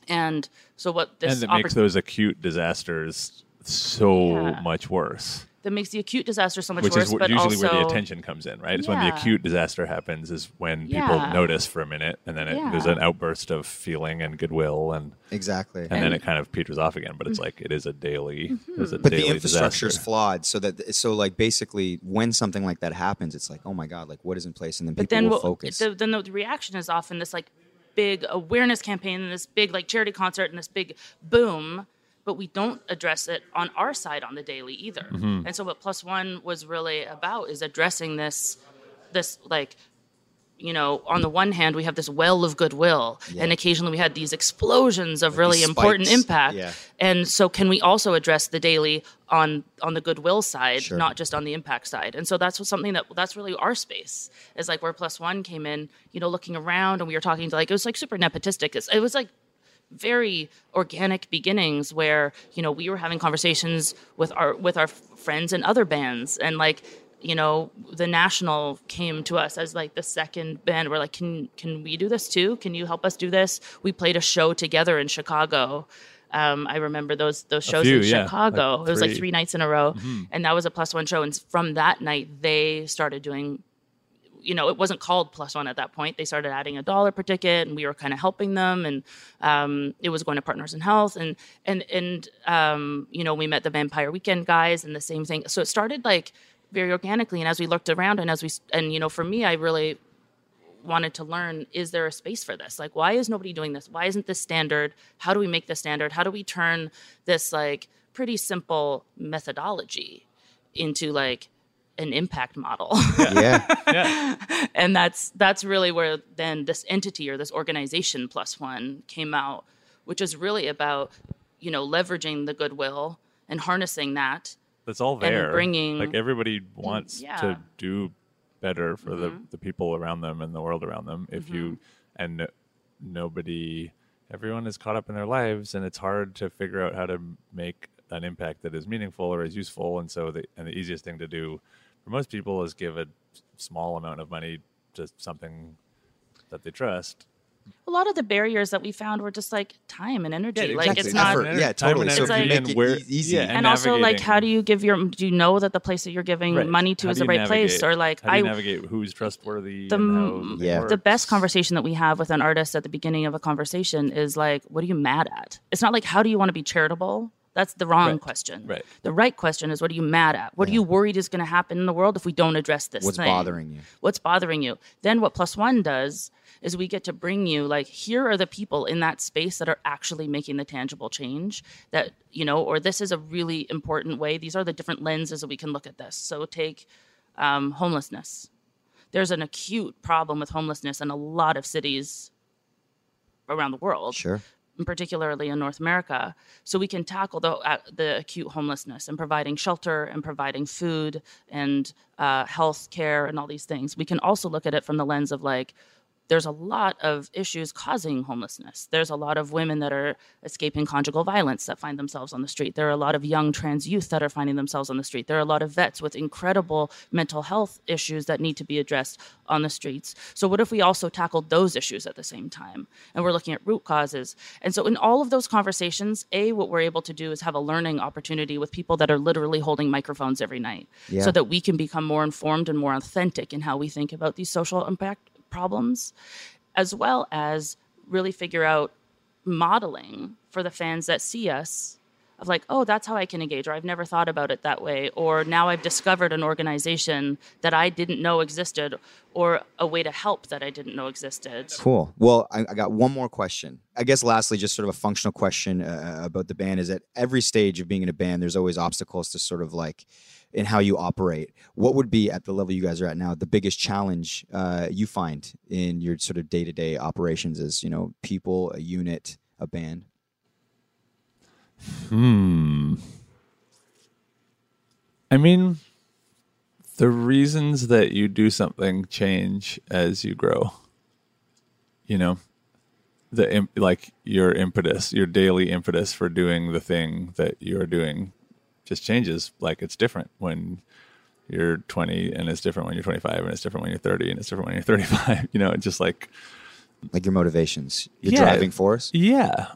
And so what this and it makes those acute disasters so Yeah. much worse. That makes the acute disaster so much Which worse, is wh- but usually also where the attention comes in, right? It's when the acute disaster happens is when people Yeah. notice for a minute, and then it, there's an outburst of feeling and goodwill, and Exactly. and, then it kind of peters off again. But it's mm-hmm. like it is a daily, mm-hmm. it's a but daily the infrastructure's disaster. flawed so that so like basically when something like that happens it's like oh my god like what is in place and then people but then will what, focus the, then the reaction is often this like big awareness campaign and this big like charity concert and this big boom but we don't address it on our side on the daily either Mm-hmm. and so what plus one was really about is addressing this this like you know on the one hand we have this well of goodwill Yeah. and occasionally we had these explosions of really important impact Yeah. and so can we also address the daily on on the goodwill side Sure. not just on the impact side and so that's what something that that's really our space is like where plus one came in you know looking around and we were talking to like it was like super nepotistic it was like very organic beginnings where you know we were having conversations with our with our friends and other bands and like you know the national came to us as like the second band we're like can can we do this too can you help us do this we played a show together in chicago um, I remember those those shows few, in yeah. Chicago. Like it was like three. three nights in a row, and that was a plus one show. And from that night, they started doing you know, it wasn't called plus one at that point. They started adding a dollar per ticket, and we were kind of helping them, and um, it was going to Partners in Health, and and and um, you know, we met the Vampire Weekend guys, and the same thing. So it started like very organically, and as we looked around, and as we and you know, for me, I really wanted to learn is there a space for this like why is nobody doing this why isn't this standard how do we make this standard how do we turn this like pretty simple methodology into like an impact model yeah *laughs* yeah, and that's that's really where then this entity or this organization plus one came out which is really about you know leveraging the goodwill and harnessing that that's all there. bringing- like everybody wants yeah. to do better for the, Mm-hmm. the people around them and the world around them. If you and no- nobody, everyone is caught up in their lives, and it's hard to figure out how to make an impact that is meaningful or is useful. And so, the and the easiest thing to do for most people is give a small amount of money to something that they trust. a lot of the barriers that we found were just like time and energy like exactly. it's not Effort. Yeah, Time totally. and So if you energy make and it where- easy- yeah, and, also like how do you give your do you know that the place that you're giving Right. money to How is the you right place or like how do you i navigate who's trustworthy the, and how m- they Yeah. the best conversation that we have with an artist at the beginning of a conversation is like what are you mad at it's not like how do you want to be charitable that's the wrong Right. question. Right. the right question is what are you mad at? What are you worried is going to happen in the world if we don't address this what's thing? bothering you? What's bothering you? Then what plus one does is we get to bring you like here are the people in that space that are actually making the tangible change that you know or this is a really important way. These are the different lenses that we can look at this. So take um, homelessness. There's an acute problem with homelessness in a lot of cities around the world. Sure and particularly in North America. So we can tackle the uh, the acute homelessness and providing shelter and providing food and uh, health care and all these things. We can also look at it from the lens of like. There's a lot of issues causing homelessness. There's a lot of women that are escaping conjugal violence that find themselves on the street. There are a lot of young trans youth that are finding themselves on the street. There are a lot of vets with incredible mental health issues that need to be addressed on the streets. So, what if we also tackled those issues at the same time? And we're looking at root causes. And so, in all of those conversations, A, what we're able to do is have a learning opportunity with people that are literally holding microphones every night Yeah. so that we can become more informed and more authentic in how we think about these social impact problems, as well as really figure out modeling for the fans that see us of like, oh, that's how I can engage, or I've never thought about it that way, or now I've discovered an organization that I didn't know existed, or a way to help that I didn't know existed. Cool. Well, I, I got one more question. I guess lastly, just sort of a functional question uh, about the band is at every stage of being in a band, there's always obstacles to sort of like in how you operate. What would be at the level you guys are at now the biggest challenge uh, you find in your sort of day to day operations as you know people, a unit, a band? Hmm. I mean, the reasons that you do something change as you grow. You know, the like your impetus, your daily impetus for doing the thing that you're doing just changes. Like it's different when you're 20 and it's different when you're 25 and it's different when you're 30 and it's different when you're 35. *laughs* You know, it's just like Like your motivations, your Yeah. driving force. Yeah.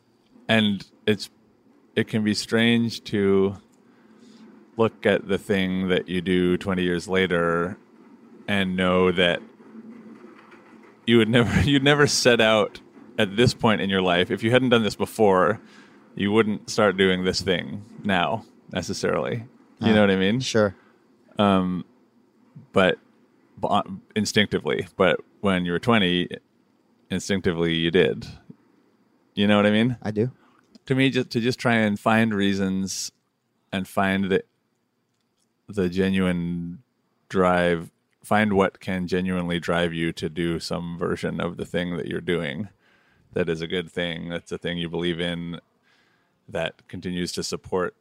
And it's it can be strange to look at the thing that you do 20 years later and know that you would never *laughs* you'd never set out at this point in your life. If you hadn't done this before you wouldn't start doing this thing now necessarily. You know ah, what i mean? Sure. Um, but but uh, instinctively. But when you were 20 instinctively you did. You know what i mean? I do. To me just to just try and find reasons and find the the genuine drive find what can genuinely drive you to do some version of the thing that you're doing that is a good thing. That's a thing you believe in that continues to support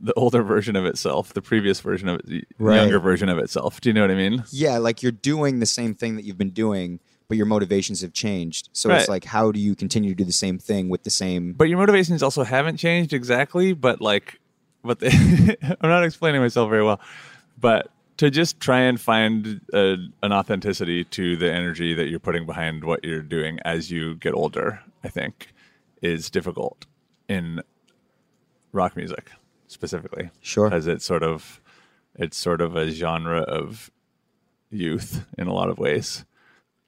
the *laughs* older version of itself the previous version of it the Right. younger version of itself. Do you know what i mean? Yeah, like you're doing the same thing that you've been doing, but your motivations have changed. So it's like, how do you continue to do the same thing with the same? but your motivations also haven't changed exactly but like but they, *laughs* i'm not explaining myself very well but to just try and find a, an authenticity to the energy that you're putting behind what you're doing as you get older i think is difficult in rock music specifically Sure. because it's sort of it's sort of a genre of youth in a lot of ways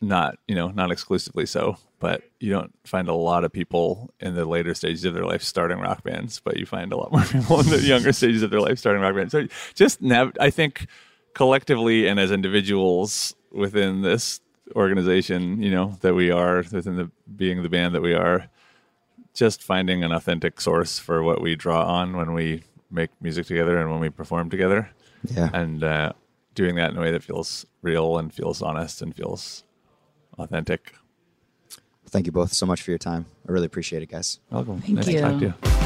not you know not exclusively so but you don't find a lot of people in the later stages of their life starting rock bands but you find a lot more *laughs* people in the younger stages of their life starting rock bands so just nav- i think collectively and as individuals within this organization you know that we are within the being the band that we are just finding an authentic source for what we draw on when we make music together and when we perform together Yeah. and uh, doing that in a way that feels real and feels honest and feels authentic. Thank you both so much for your time. I really appreciate it, guys. Welcome. Thank nice to talk to you. you.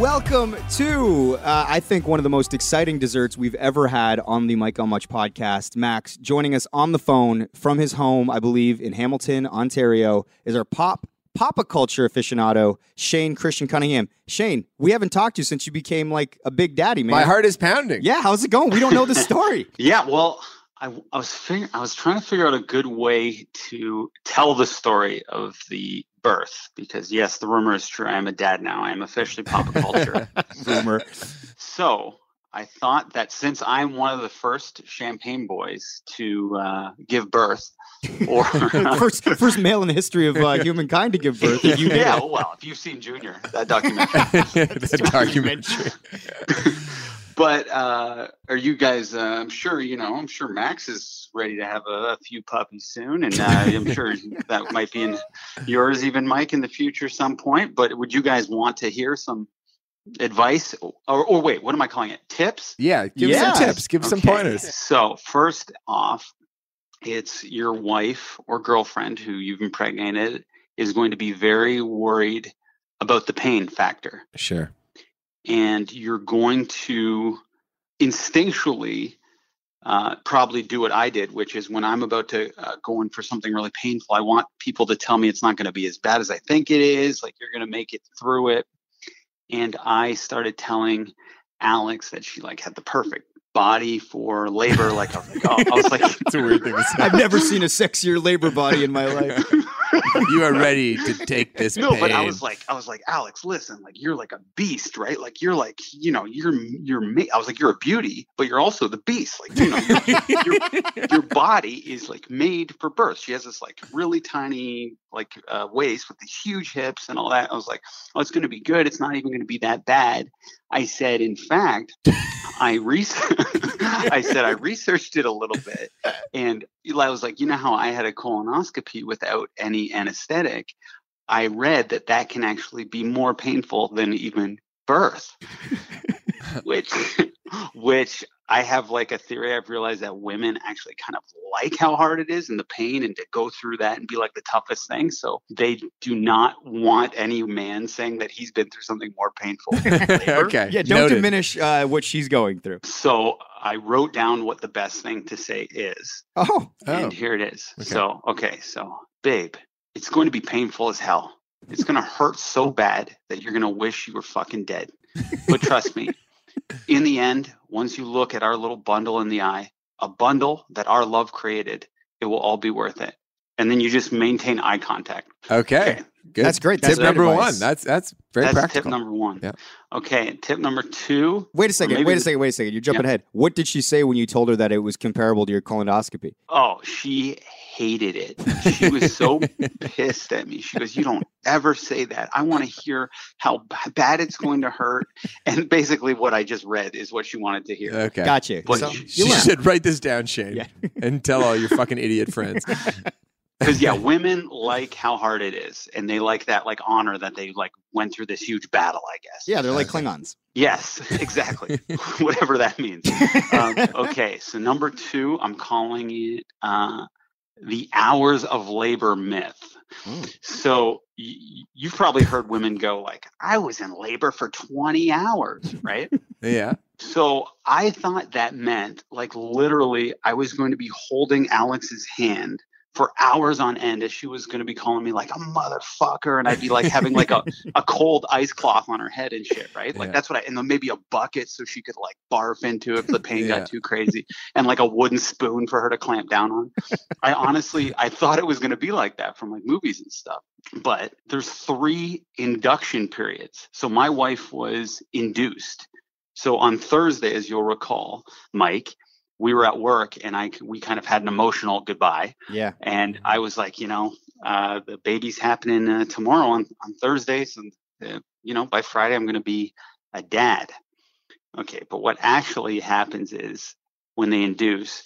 Welcome to, uh, I think, one of the most exciting desserts we've ever had on the Mike on Mic podcast. Max joining us on the phone from his home, I believe, in Hamilton, Ontario, is our pop papa culture aficionado, Shane Christian Cunningham. Shane, we haven't talked to you since you became like a big daddy, man. My heart is pounding. Yeah, how's it going? We don't know the *laughs* story. Yeah, well, I, I was figure, I was trying to figure out a good way to tell the story of the birth because yes, the rumor is true. I am a dad now. I am officially pop culture. *laughs* Rumor. so I thought that since I'm one of the first champagne boys to uh, give birth, or *laughs* *laughs* first, first male in the history of uh, humankind to give birth. You yeah, it. well, if you've seen Junior, that documentary. *laughs* that documentary. But uh, are you guys? Uh, I'm sure you know. I'm sure Max is ready to have a, a few puppies soon, and uh, I'm sure that might be in yours, even Mike, in the future some point. But would you guys want to hear some advice, or, or wait, what am I calling it? Tips? Yeah, give Yeah. some tips. Give some pointers. So first off, it's your wife or girlfriend who you've impregnated is going to be very worried about the pain factor Sure. and you're going to instinctually uh, probably do what I did, which is when I'm about to uh, go in for something really painful, I want people to tell me it's not going to be as bad as I think it is. Like you're going to make it through it. And I started telling Alex that she like had the perfect body for labor. Like I was like, oh, I was like, *laughs* It's a weird thing to say. I've never seen a sexier labor body in my life. *laughs* you are ready to take this no, pain. but I was like, I was like, Alex, listen, like you're like a beast, right? Like you're like, you know, you're you're ma- I was like, you're a beauty, but you're also the beast. Like, you know, *laughs* your, your body is like made for birth. She has this like really tiny like uh, waist with these huge hips and all that. I was like, oh, it's going to be good. It's not even going to be that bad. I said, in fact, I researched. *laughs* I said I researched it a little bit, and Eli was like, you know how I had a colonoscopy without any anesthetic. I read that that can actually be more painful than even birth, which, *laughs* which I have like a theory. I've realized that women actually kind of like how hard it is and the pain and to go through that and be like the toughest thing. So they do not want any man saying that he's been through something more painful. *laughs* okay. Yeah, don't noted. diminish uh, what she's going through. So I wrote down what the best thing to say is. Oh, Oh, And here it is. okay. So, okay, so babe, it's going to be painful as hell. It's going to hurt so bad that you're going to wish you were fucking dead. But trust me, in the end, once you look at our little bundle in the eye, a bundle that our love created, it will all be worth it. And then you just maintain eye contact. okay. Okay. Good. That's great. Tip That's great number advice. one. That's that's very That's practical. tip number one. Yeah. Okay, tip number two. wait a second. Wait a second. Wait a second. You're jumping ahead. What did she say when you told her that it was comparable to your colonoscopy? Oh, she hated it. She was so *laughs* pissed at me. She goes, "You don't ever say that. I want to hear how b- bad it's going to hurt." And basically, what I just read is what she wanted to hear. Okay. Gotcha. But So- she- You you should write this down, Shane, Yeah. and tell all your fucking idiot friends. *laughs* Because yeah, *laughs* women like how hard it is, and they like that like honor that they like went through this huge battle. I guess. yeah, they're like Okay. Klingons. Yes, *laughs* exactly. *laughs* Whatever that means. Um, okay, so number two, I'm calling it uh, the hours of labor myth. Mm. So y- you've probably heard women go like, "I was in labor for 20 hours," right? Yeah. So I thought that meant like literally I was going to be holding Alex's hand for hours on end as she was going to be calling me like a motherfucker and I'd be like having like a, *laughs* a cold ice cloth on her head and shit, right? Like Yeah. that's what I and then maybe a bucket so she could like barf into if the pain Yeah. got too crazy and like a wooden spoon for her to clamp down on. I honestly I thought it was going to be like that from like movies and stuff. But there's three induction periods. So my wife was induced. So on Thursday, as you'll recall, Mike, we were at work and I we kind of had an emotional goodbye. Yeah. And I was like, you know, uh, the baby's happening uh, tomorrow on on Thursdays, and uh, you know, by Friday I'm going to be a dad. Okay, but what actually happens is when they induce,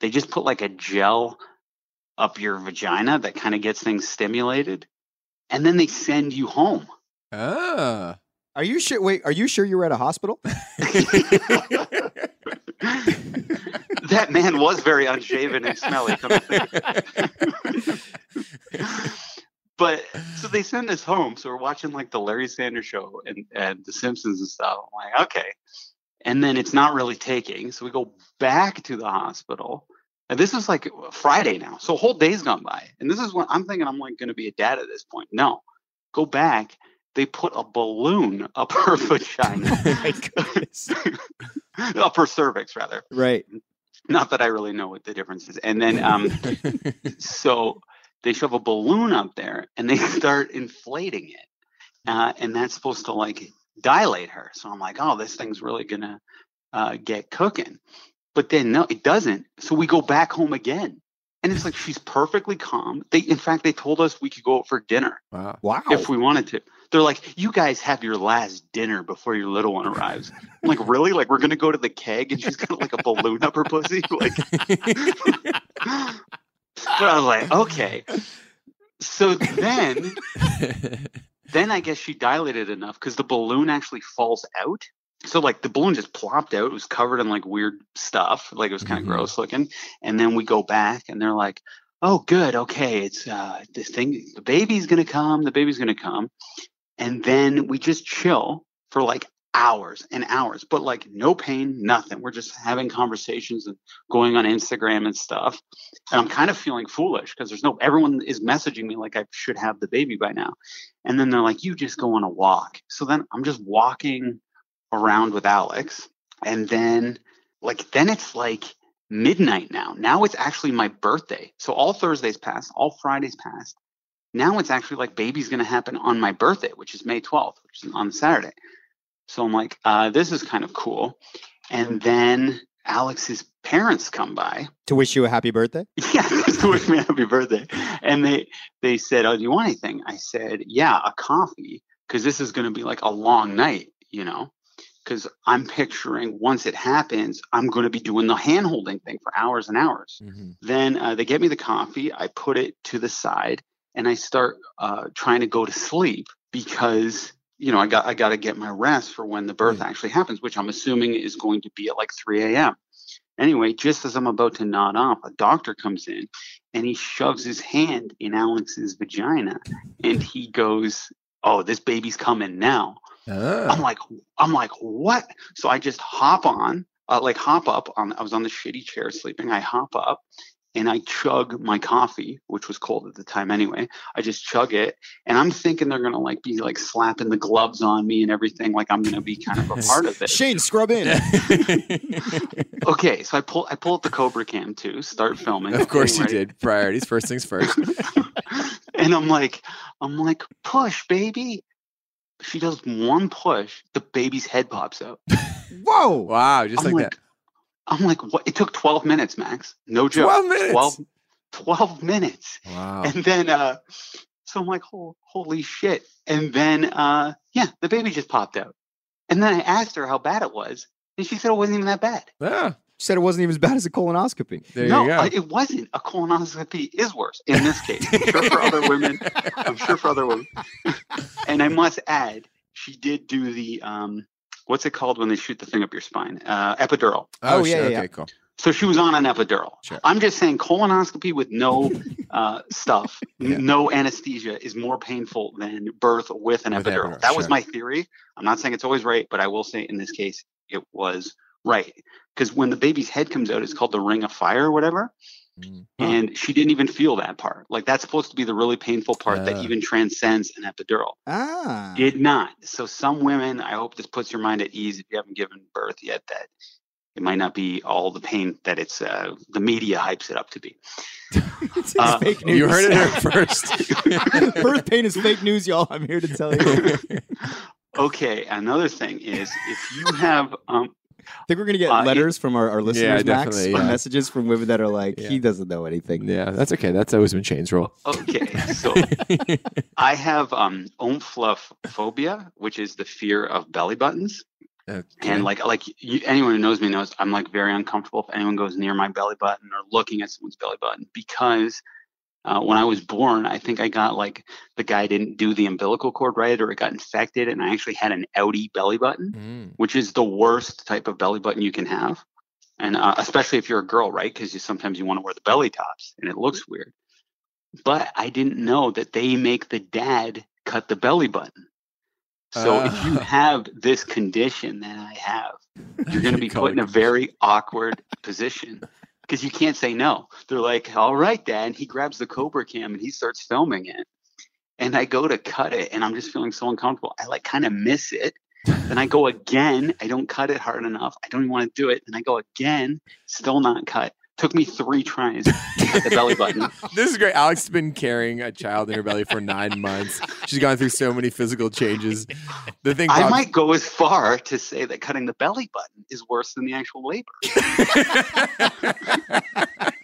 they just put like a gel up your vagina that kind of gets things stimulated, and then they send you home. Ah. Are you sure? Wait, are you sure you were at a hospital? *laughs* *laughs* *laughs* that man was very unshaven and smelly. come to think. *laughs* but so they send us home. So we're watching like the Larry Sanders show and, and The Simpsons and stuff. I'm like, okay. And then it's not really taking. So we go back to the hospital. And this is like Friday now. So a whole day's gone by. And this is when I'm thinking I'm like going to be a dad at this point. No. Go back. They put a balloon up her *laughs* vagina. *laughs* Oh my goodness. up her cervix, rather. right. Not that I really know what the difference is. And then, um, *laughs* so they shove a balloon up there and they *laughs* start inflating it. Uh, and that's supposed to like dilate her. So I'm like, oh, this thing's really going to uh, get cooking. But then, no, it doesn't. So we go back home again. And it's like she's perfectly calm. They, in fact, they told us we could go out for dinner wow. Wow. if we wanted to. They're like, you guys have your last dinner before your little one arrives. I'm like, really? Like, we're gonna go to the keg and she's got like a balloon up her pussy? *laughs* Like, but I was like, okay. So then, *laughs* then I guess she dilated enough because the balloon actually falls out. So like the balloon just plopped out. It was covered in like weird stuff. Like it was kind of Mhm. gross looking. And then we go back and they're like, oh, good. Okay. It's uh, this thing. The baby's going to come. The baby's going to come. And then we just chill for like hours and hours, but like no pain, nothing. We're just having conversations and going on Instagram and stuff. And I'm kind of feeling foolish because there's no, everyone is messaging me like I should have the baby by now. And then they're like, you just go on a walk. So then I'm just walking around with Alex. And then, like, then it's like midnight now. Now it's actually my birthday. So all Thursdays passed, all Fridays passed. Now it's actually like baby's going to happen on my birthday, which is May 12th, which is on Saturday. So I'm like, uh, this is kind of cool. And then Alex's parents come by. To wish you a happy birthday? *laughs* Yeah, to wish me a happy birthday. And they they said, Oh, do you want anything? I said, Yeah, a coffee, because this is gonna be like a long night, you know? Because I'm picturing once it happens, I'm gonna be doing the hand holding thing for hours and hours. Mhm. Then uh, they get me the coffee. I put it to the side, and I start uh, trying to go to sleep because you know I got I got to get my rest for when the birth actually happens, which I'm assuming is going to be at like 3 a.m. Anyway, just as I'm about to nod off, a doctor comes in and he shoves his hand in Alex's vagina, and he goes, "Oh, this baby's coming now." I'm Ah. like, I'm like, what? So I just hop on, uh, like hop up on. I was on the shitty chair sleeping. I hop up and I chug my coffee, which was cold at the time anyway. I just chug it, and I'm thinking they're gonna like be like slapping the gloves on me and everything, like I'm gonna be kind of a *laughs* part of it. Shane, scrub in. *laughs* Okay, so I pull I pull up the Cobra Cam too, start filming. of course you getting ready. did. Priorities first things first. *laughs* and I'm like, I'm like, push, baby. She does one push, the baby's head pops out. Whoa. Wow, just I'm like, like, I'm like, what? It took 12 minutes, Max. No joke. Twelve minutes. 12, 12 minutes. Wow. And then, uh, so I'm like, "Hol- holy shit. And then, uh, yeah, the baby just popped out. And then I asked her how bad it was. And she said it wasn't even that bad. Yeah, She said it wasn't even as bad as a colonoscopy. there no. It wasn't. A colonoscopy is worse in this case. I'm sure for other women. I'm sure for other women. *laughs* and I must add, she did do the, um, what's it called when they shoot the thing up your spine? Uh, epidural. Oh, oh, yeah, yeah, yeah, okay, yeah. cool. So she was on an epidural. Sure. I'm just saying colonoscopy with no *laughs* uh, stuff, Yeah. no anesthesia is more painful than birth with an With epidural. epidural, that was my theory. I'm not saying it's always right, but I will say in this case it was right. Because when the baby's head comes out, it's called the ring of fire or whatever. Mm. And she didn't even feel that part. Like that's supposed to be the really painful part that Ah. even transcends an epidural. Ah. Did not. So some women, I hope this puts your mind at ease if you haven't given birth yet, that it might not be all the pain that it's uh, the media hypes it up to be. *laughs* It's Uh, fake news. You heard it here *laughs* first. *laughs* Birth pain is fake news, y'all. I'm here to tell you. Okay, another thing is if you have um, I think we're gonna get Uh, it- letters from our, our listeners, Max, definitely, or yeah. messages from women that are like, Yeah. he doesn't know anything. yeah, that's okay. That's always been Shane's role. okay, so *laughs* I have um omphalophobia, which is the fear of belly buttons. Okay. And like like you, anyone who knows me knows I'm like very uncomfortable if anyone goes near my belly button or looking at someone's belly button because uh, when I was born, I think I got like the guy didn't do the umbilical cord right or it got infected, and I actually had an outie belly button. Mm. which is the worst type of belly button you can have. And uh, especially if you're a girl, right? Because you sometimes you want to wear the belly tops and it looks weird. But I didn't know that they make the dad cut the belly button. So if you Ah. have this condition that I have, *laughs* you're going to be put in a very awkward position because you can't say no. They're like, "All right, dad." And he grabs the Cobra cam and he starts filming it. And I go to cut it and I'm just feeling so uncomfortable. I like kind of miss it. Then I go again. I don't cut it hard enough. I don't even want to do it. And I go again, still not cut. Took me three tries to cut the belly button. *laughs* This is great. Alex has been carrying a child in her belly for nine months. She's gone through so many physical changes. The thing I might go as far to say that cutting the belly button is worse than the actual labor. *laughs*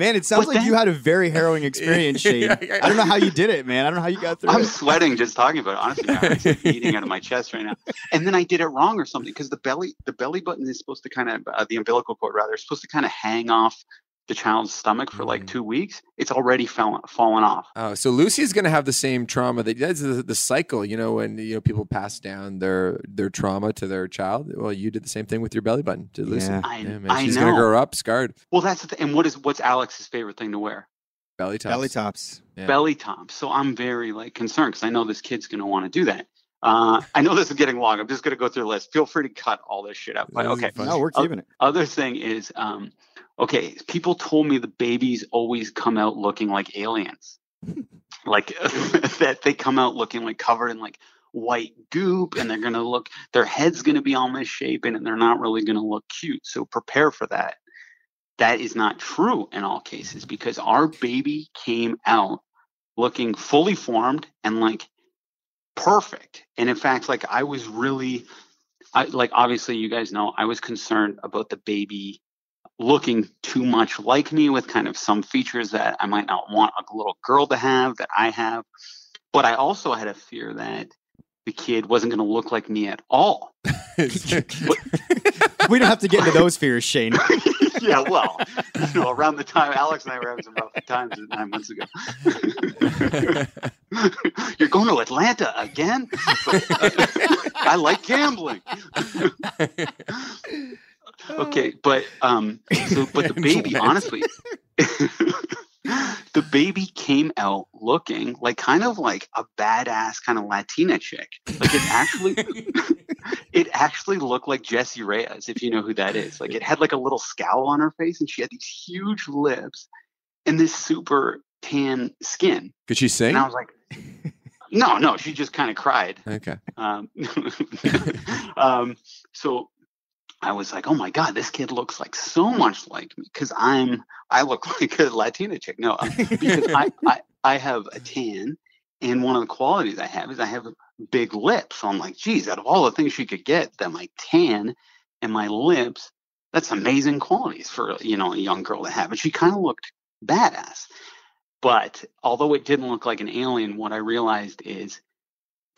Man, it sounds But like then- you had a very harrowing *laughs* experience, Shane. Yeah, I don't know how you did it, man. I don't know how you got through I'm it. sweating just talking about it. Honestly, I'm like *laughs* eating out of my chest right now. And then I did it wrong or something because the belly, the belly button is supposed to kind of, uh, the umbilical cord rather, is supposed to kind of hang off the child's stomach for like Mm. two weeks. It's already fallen fallen off. Oh, so Lucy's gonna have the same trauma that that's the, the cycle, you know, when you know people pass down their their trauma to their child. Well, you did the same thing with your belly button to Lucy. Yeah. I- man, I she's gonna grow up scarred. Well, that's the thing. And what is what's Alex's favorite thing to wear? Belly tops. Belly tops. Yeah. Belly tops. So I'm very like concerned because I know this kid's going to want to do that. Uh, I know this is getting long. I'm just going to go through the list. Feel free to cut all this shit out. But okay. No, we're keeping it. Other thing is, um, okay, people told me the babies always come out looking like aliens, *laughs* like *laughs* that they come out looking like covered in like white goop, and they're gonna look, their head's gonna be all misshapen, and they're not really gonna look cute. So prepare for that. That is not true in all cases because our baby came out looking fully formed and like perfect. And in fact, like I was really, I like obviously you guys know I was concerned about the baby looking too much like me with kind of some features that I might not want a little girl to have that I have. But I also had a fear that the kid wasn't going to look like me at all. *laughs* we don't have to get into those fears, Shane. *laughs* yeah, well, you know, around the time Alex and I were having some rough times nine months ago. *laughs* You're going to Atlanta again? I like gambling. Okay, but um, so *laughs* but the baby, honestly, *laughs* the baby came out looking like kind of like a badass kind of Latina chick. Like it actually, *laughs* it actually looked like Jessie Reyez, if you know who that is. Like it had like a little scowl on her face, and she had these huge lips and this super tan skin. Could she sing? And I was like, no, no, she just kind of cried. Okay. Um, um, so I was like, oh my god, this kid looks like so much like me because I'm I look *laughs* like a Latina chick. No, um, because I, *laughs* I I have a tan, and one of the qualities I have is I have big lips. So I'm like, geez, out of all the things she could get, that my tan and my lips, that's amazing qualities for you know a young girl to have. And she kind of looked badass. But although it didn't look like an alien, what I realized is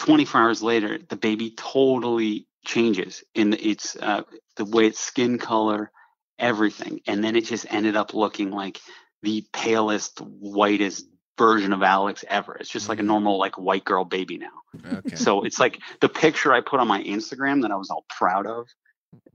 24 hours later, the baby totally changes in its uh, the way its skin color, everything, and then it just ended up looking like the palest, whitest version of Alex ever. It's just like a normal like white girl baby now. Okay. So it's like the picture I put on my Instagram that I was all proud of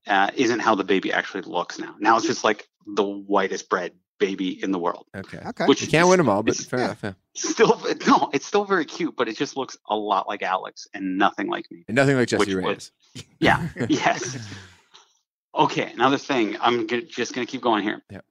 uh, isn't how the baby actually looks now. Now it's just like the whitest bread baby in the world. Okay. Okay. Which You can't win them all, but fair yeah. enough. Yeah. Still, no, it's still very cute, but it just looks a lot like Alex and nothing like me. And nothing like Jessie Which Reyez. *laughs* Yeah. *laughs* yes. Okay. Another thing. I'm gonna, just going to keep going here. Yep.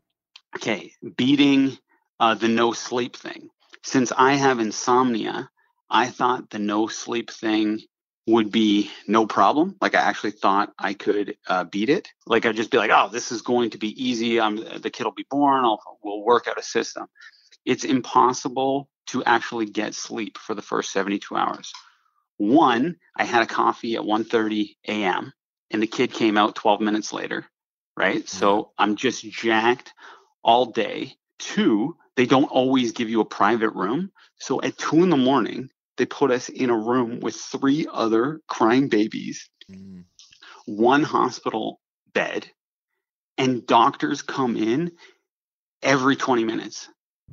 Okay. Beating uh, the no sleep thing. Since I have insomnia, I thought the no sleep thing would be no problem. Like I actually thought I could uh, beat it. Like I'd just be like, oh, this is going to be easy. I'm the kid will be born. I'll we'll work out a system. It's impossible to actually get sleep for the first 72 hours. One, I had a coffee at 1:30 a.m. and the kid came out 12 minutes later, right? So I'm just jacked all day. Two, they don't always give you a private room. So at two in the morning, they put us in a room with three other crying babies, Mm. one hospital bed, and doctors come in every 20 minutes.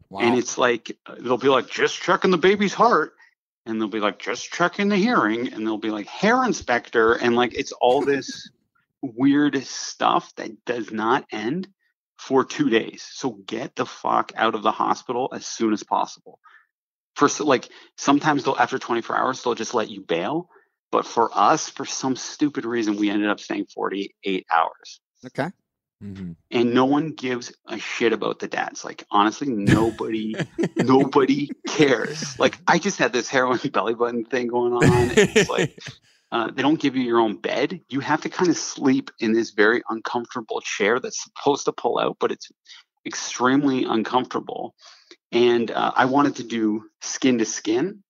Wow. And it's like uh, they'll be like, just checking the baby's heart. And they'll be like, just checking the hearing. And they'll be like, hair inspector. And like, it's all *laughs* this weird stuff that does not end for two days. So get the fuck out of the hospital as soon as possible. For s- like, sometimes they'll, after 24 hours, they'll just let you bail. But for us, for some stupid reason, we ended up staying 48 hours Okay. Mhm. and no one gives a shit about the dads. Like honestly, *laughs* nobody, nobody cares. Like I just had this heroin *laughs* belly button thing going on. and It's like *laughs* uh, they don't give you your own bed. You have to kind of sleep in this very uncomfortable chair that's supposed to pull out, but it's extremely uncomfortable. And uh, I wanted to do skin to skin,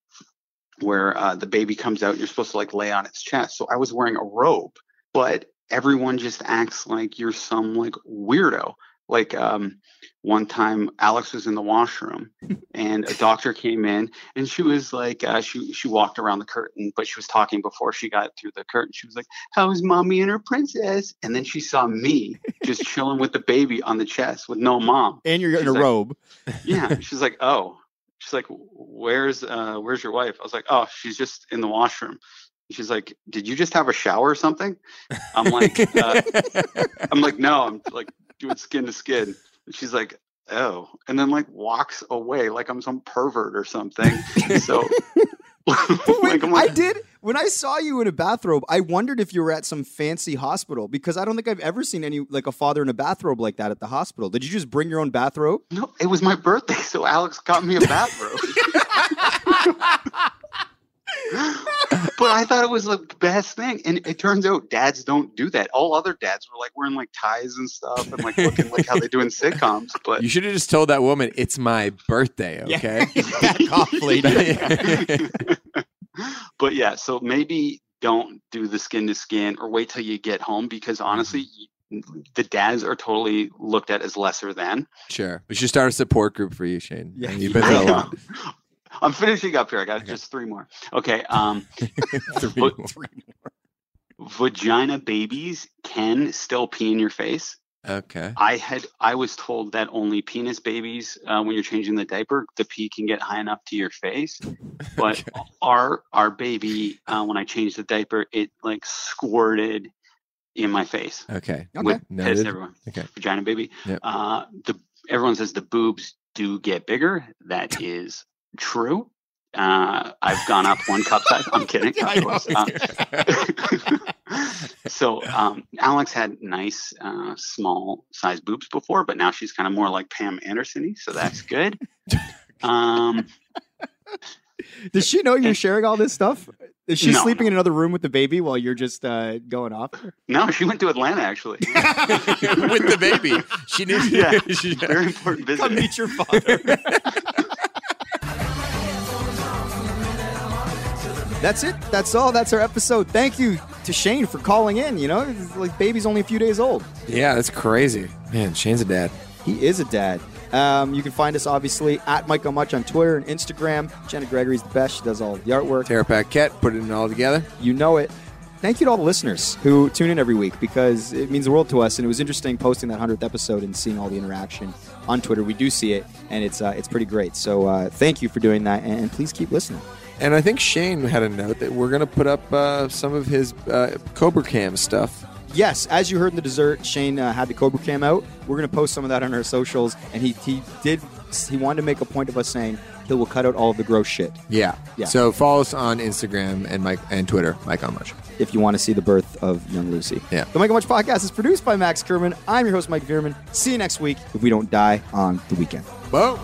where uh, the baby comes out and you're supposed to like lay on its chest. So I was wearing a robe, but everyone just acts like you're some like weirdo. Like um, one time, Alex was in the washroom, and a doctor came in, and she was like, uh, she she walked around the curtain, but she was talking before she got through the curtain. She was like, "How's mommy and her princess?" And then she saw me just *laughs* chilling with the baby on the chest with no mom. And you're in a like- robe. Yeah, *laughs* she's like, "Oh," she's like, "Where's uh, where's your wife?" I was like, "Oh, she's just in the washroom." She's like, "Did you just have a shower or something?" I'm like, uh, I'm like, no, I'm like doing skin to skin. And she's like, oh, and then like walks away like I'm some pervert or something. So, *laughs* *laughs* like, I'm I did when I saw you in a bathrobe. I wondered if you were at some fancy hospital because I don't think I've ever seen any like a father in a bathrobe like that at the hospital. Did you just bring your own bathrobe? no, it was my birthday, so Alex got me a bathrobe. *laughs* but I thought it was the best thing, and it turns out dads don't do that. All other dads were like wearing like ties and stuff, and like looking like how they do in sitcoms. But You should have just told that woman it's my birthday, okay? *laughs* Back off, lady. *laughs* but yeah, so maybe don't do the skin to skin or wait till you get home because honestly, mm-hmm. the dads are totally looked at as lesser than. sure. We should start a support group for you, Shane. Yeah. You've been I through a know. lot. I'm finishing up here. I got just three more. Okay. Um, *laughs* *laughs* Three more. vagina babies can still pee in your face. Okay. I had I was told that only penis babies, uh, when you're changing the diaper, the pee can get high enough to your face. But *laughs* Okay. our our baby, uh, when I changed the diaper, it like squirted in my face. Okay. Okay. Noted. everyone. Okay. Vagina baby. Yep. Uh, the everyone says the boobs do get bigger. That is true. Uh, I've gone up one cup size. I'm kidding. *laughs* I of know. course. Uh, *laughs* so um, Alex had nice uh, small size boobs before, but now she's kind of more like Pam Anderson-y, so that's good. *laughs* Um, Does she know you're sharing all this stuff? Is she No, sleeping no. in another room with the baby while you're just uh, going off? no, she went to Atlanta actually. With the baby. She knew. Yeah. she- Very important visit. Come meet your father. That's it. That's all. That's our episode. Thank you to Shane for calling in. You know, it's like baby's only a few days old. yeah, that's crazy. Man, Shane's a dad. He is a dad. Um, you can find us obviously at Mike on Mic on Twitter and Instagram. Jenna Gregory's the best. She does all the artwork. Tara Paquette, put it all together. You know it. Thank you to all the listeners who tune in every week because it means the world to us. And it was interesting posting that hundredth episode and seeing all the interaction on Twitter. We do see it, and it's uh, it's pretty great. So uh, thank you for doing that, and please keep listening. And I think Shane had a note that we're going to put up uh, some of his uh, Cobra Cam stuff. Yes, as you heard in the dessert, Shane uh, had the Cobra Cam out. We're going to post some of that on our socials, and he he did he wanted to make a point of us saying he will cut out all of the gross shit Yeah. Yeah. So follow us on Instagram and Mike and Twitter, Mike on Mic. if you want to see the birth of young Lucy. Yeah. The Mike on Mic podcast is produced by Max Kerman. I'm your host, Mike Vierman. See you next week if we don't die on the weekend. Whoa.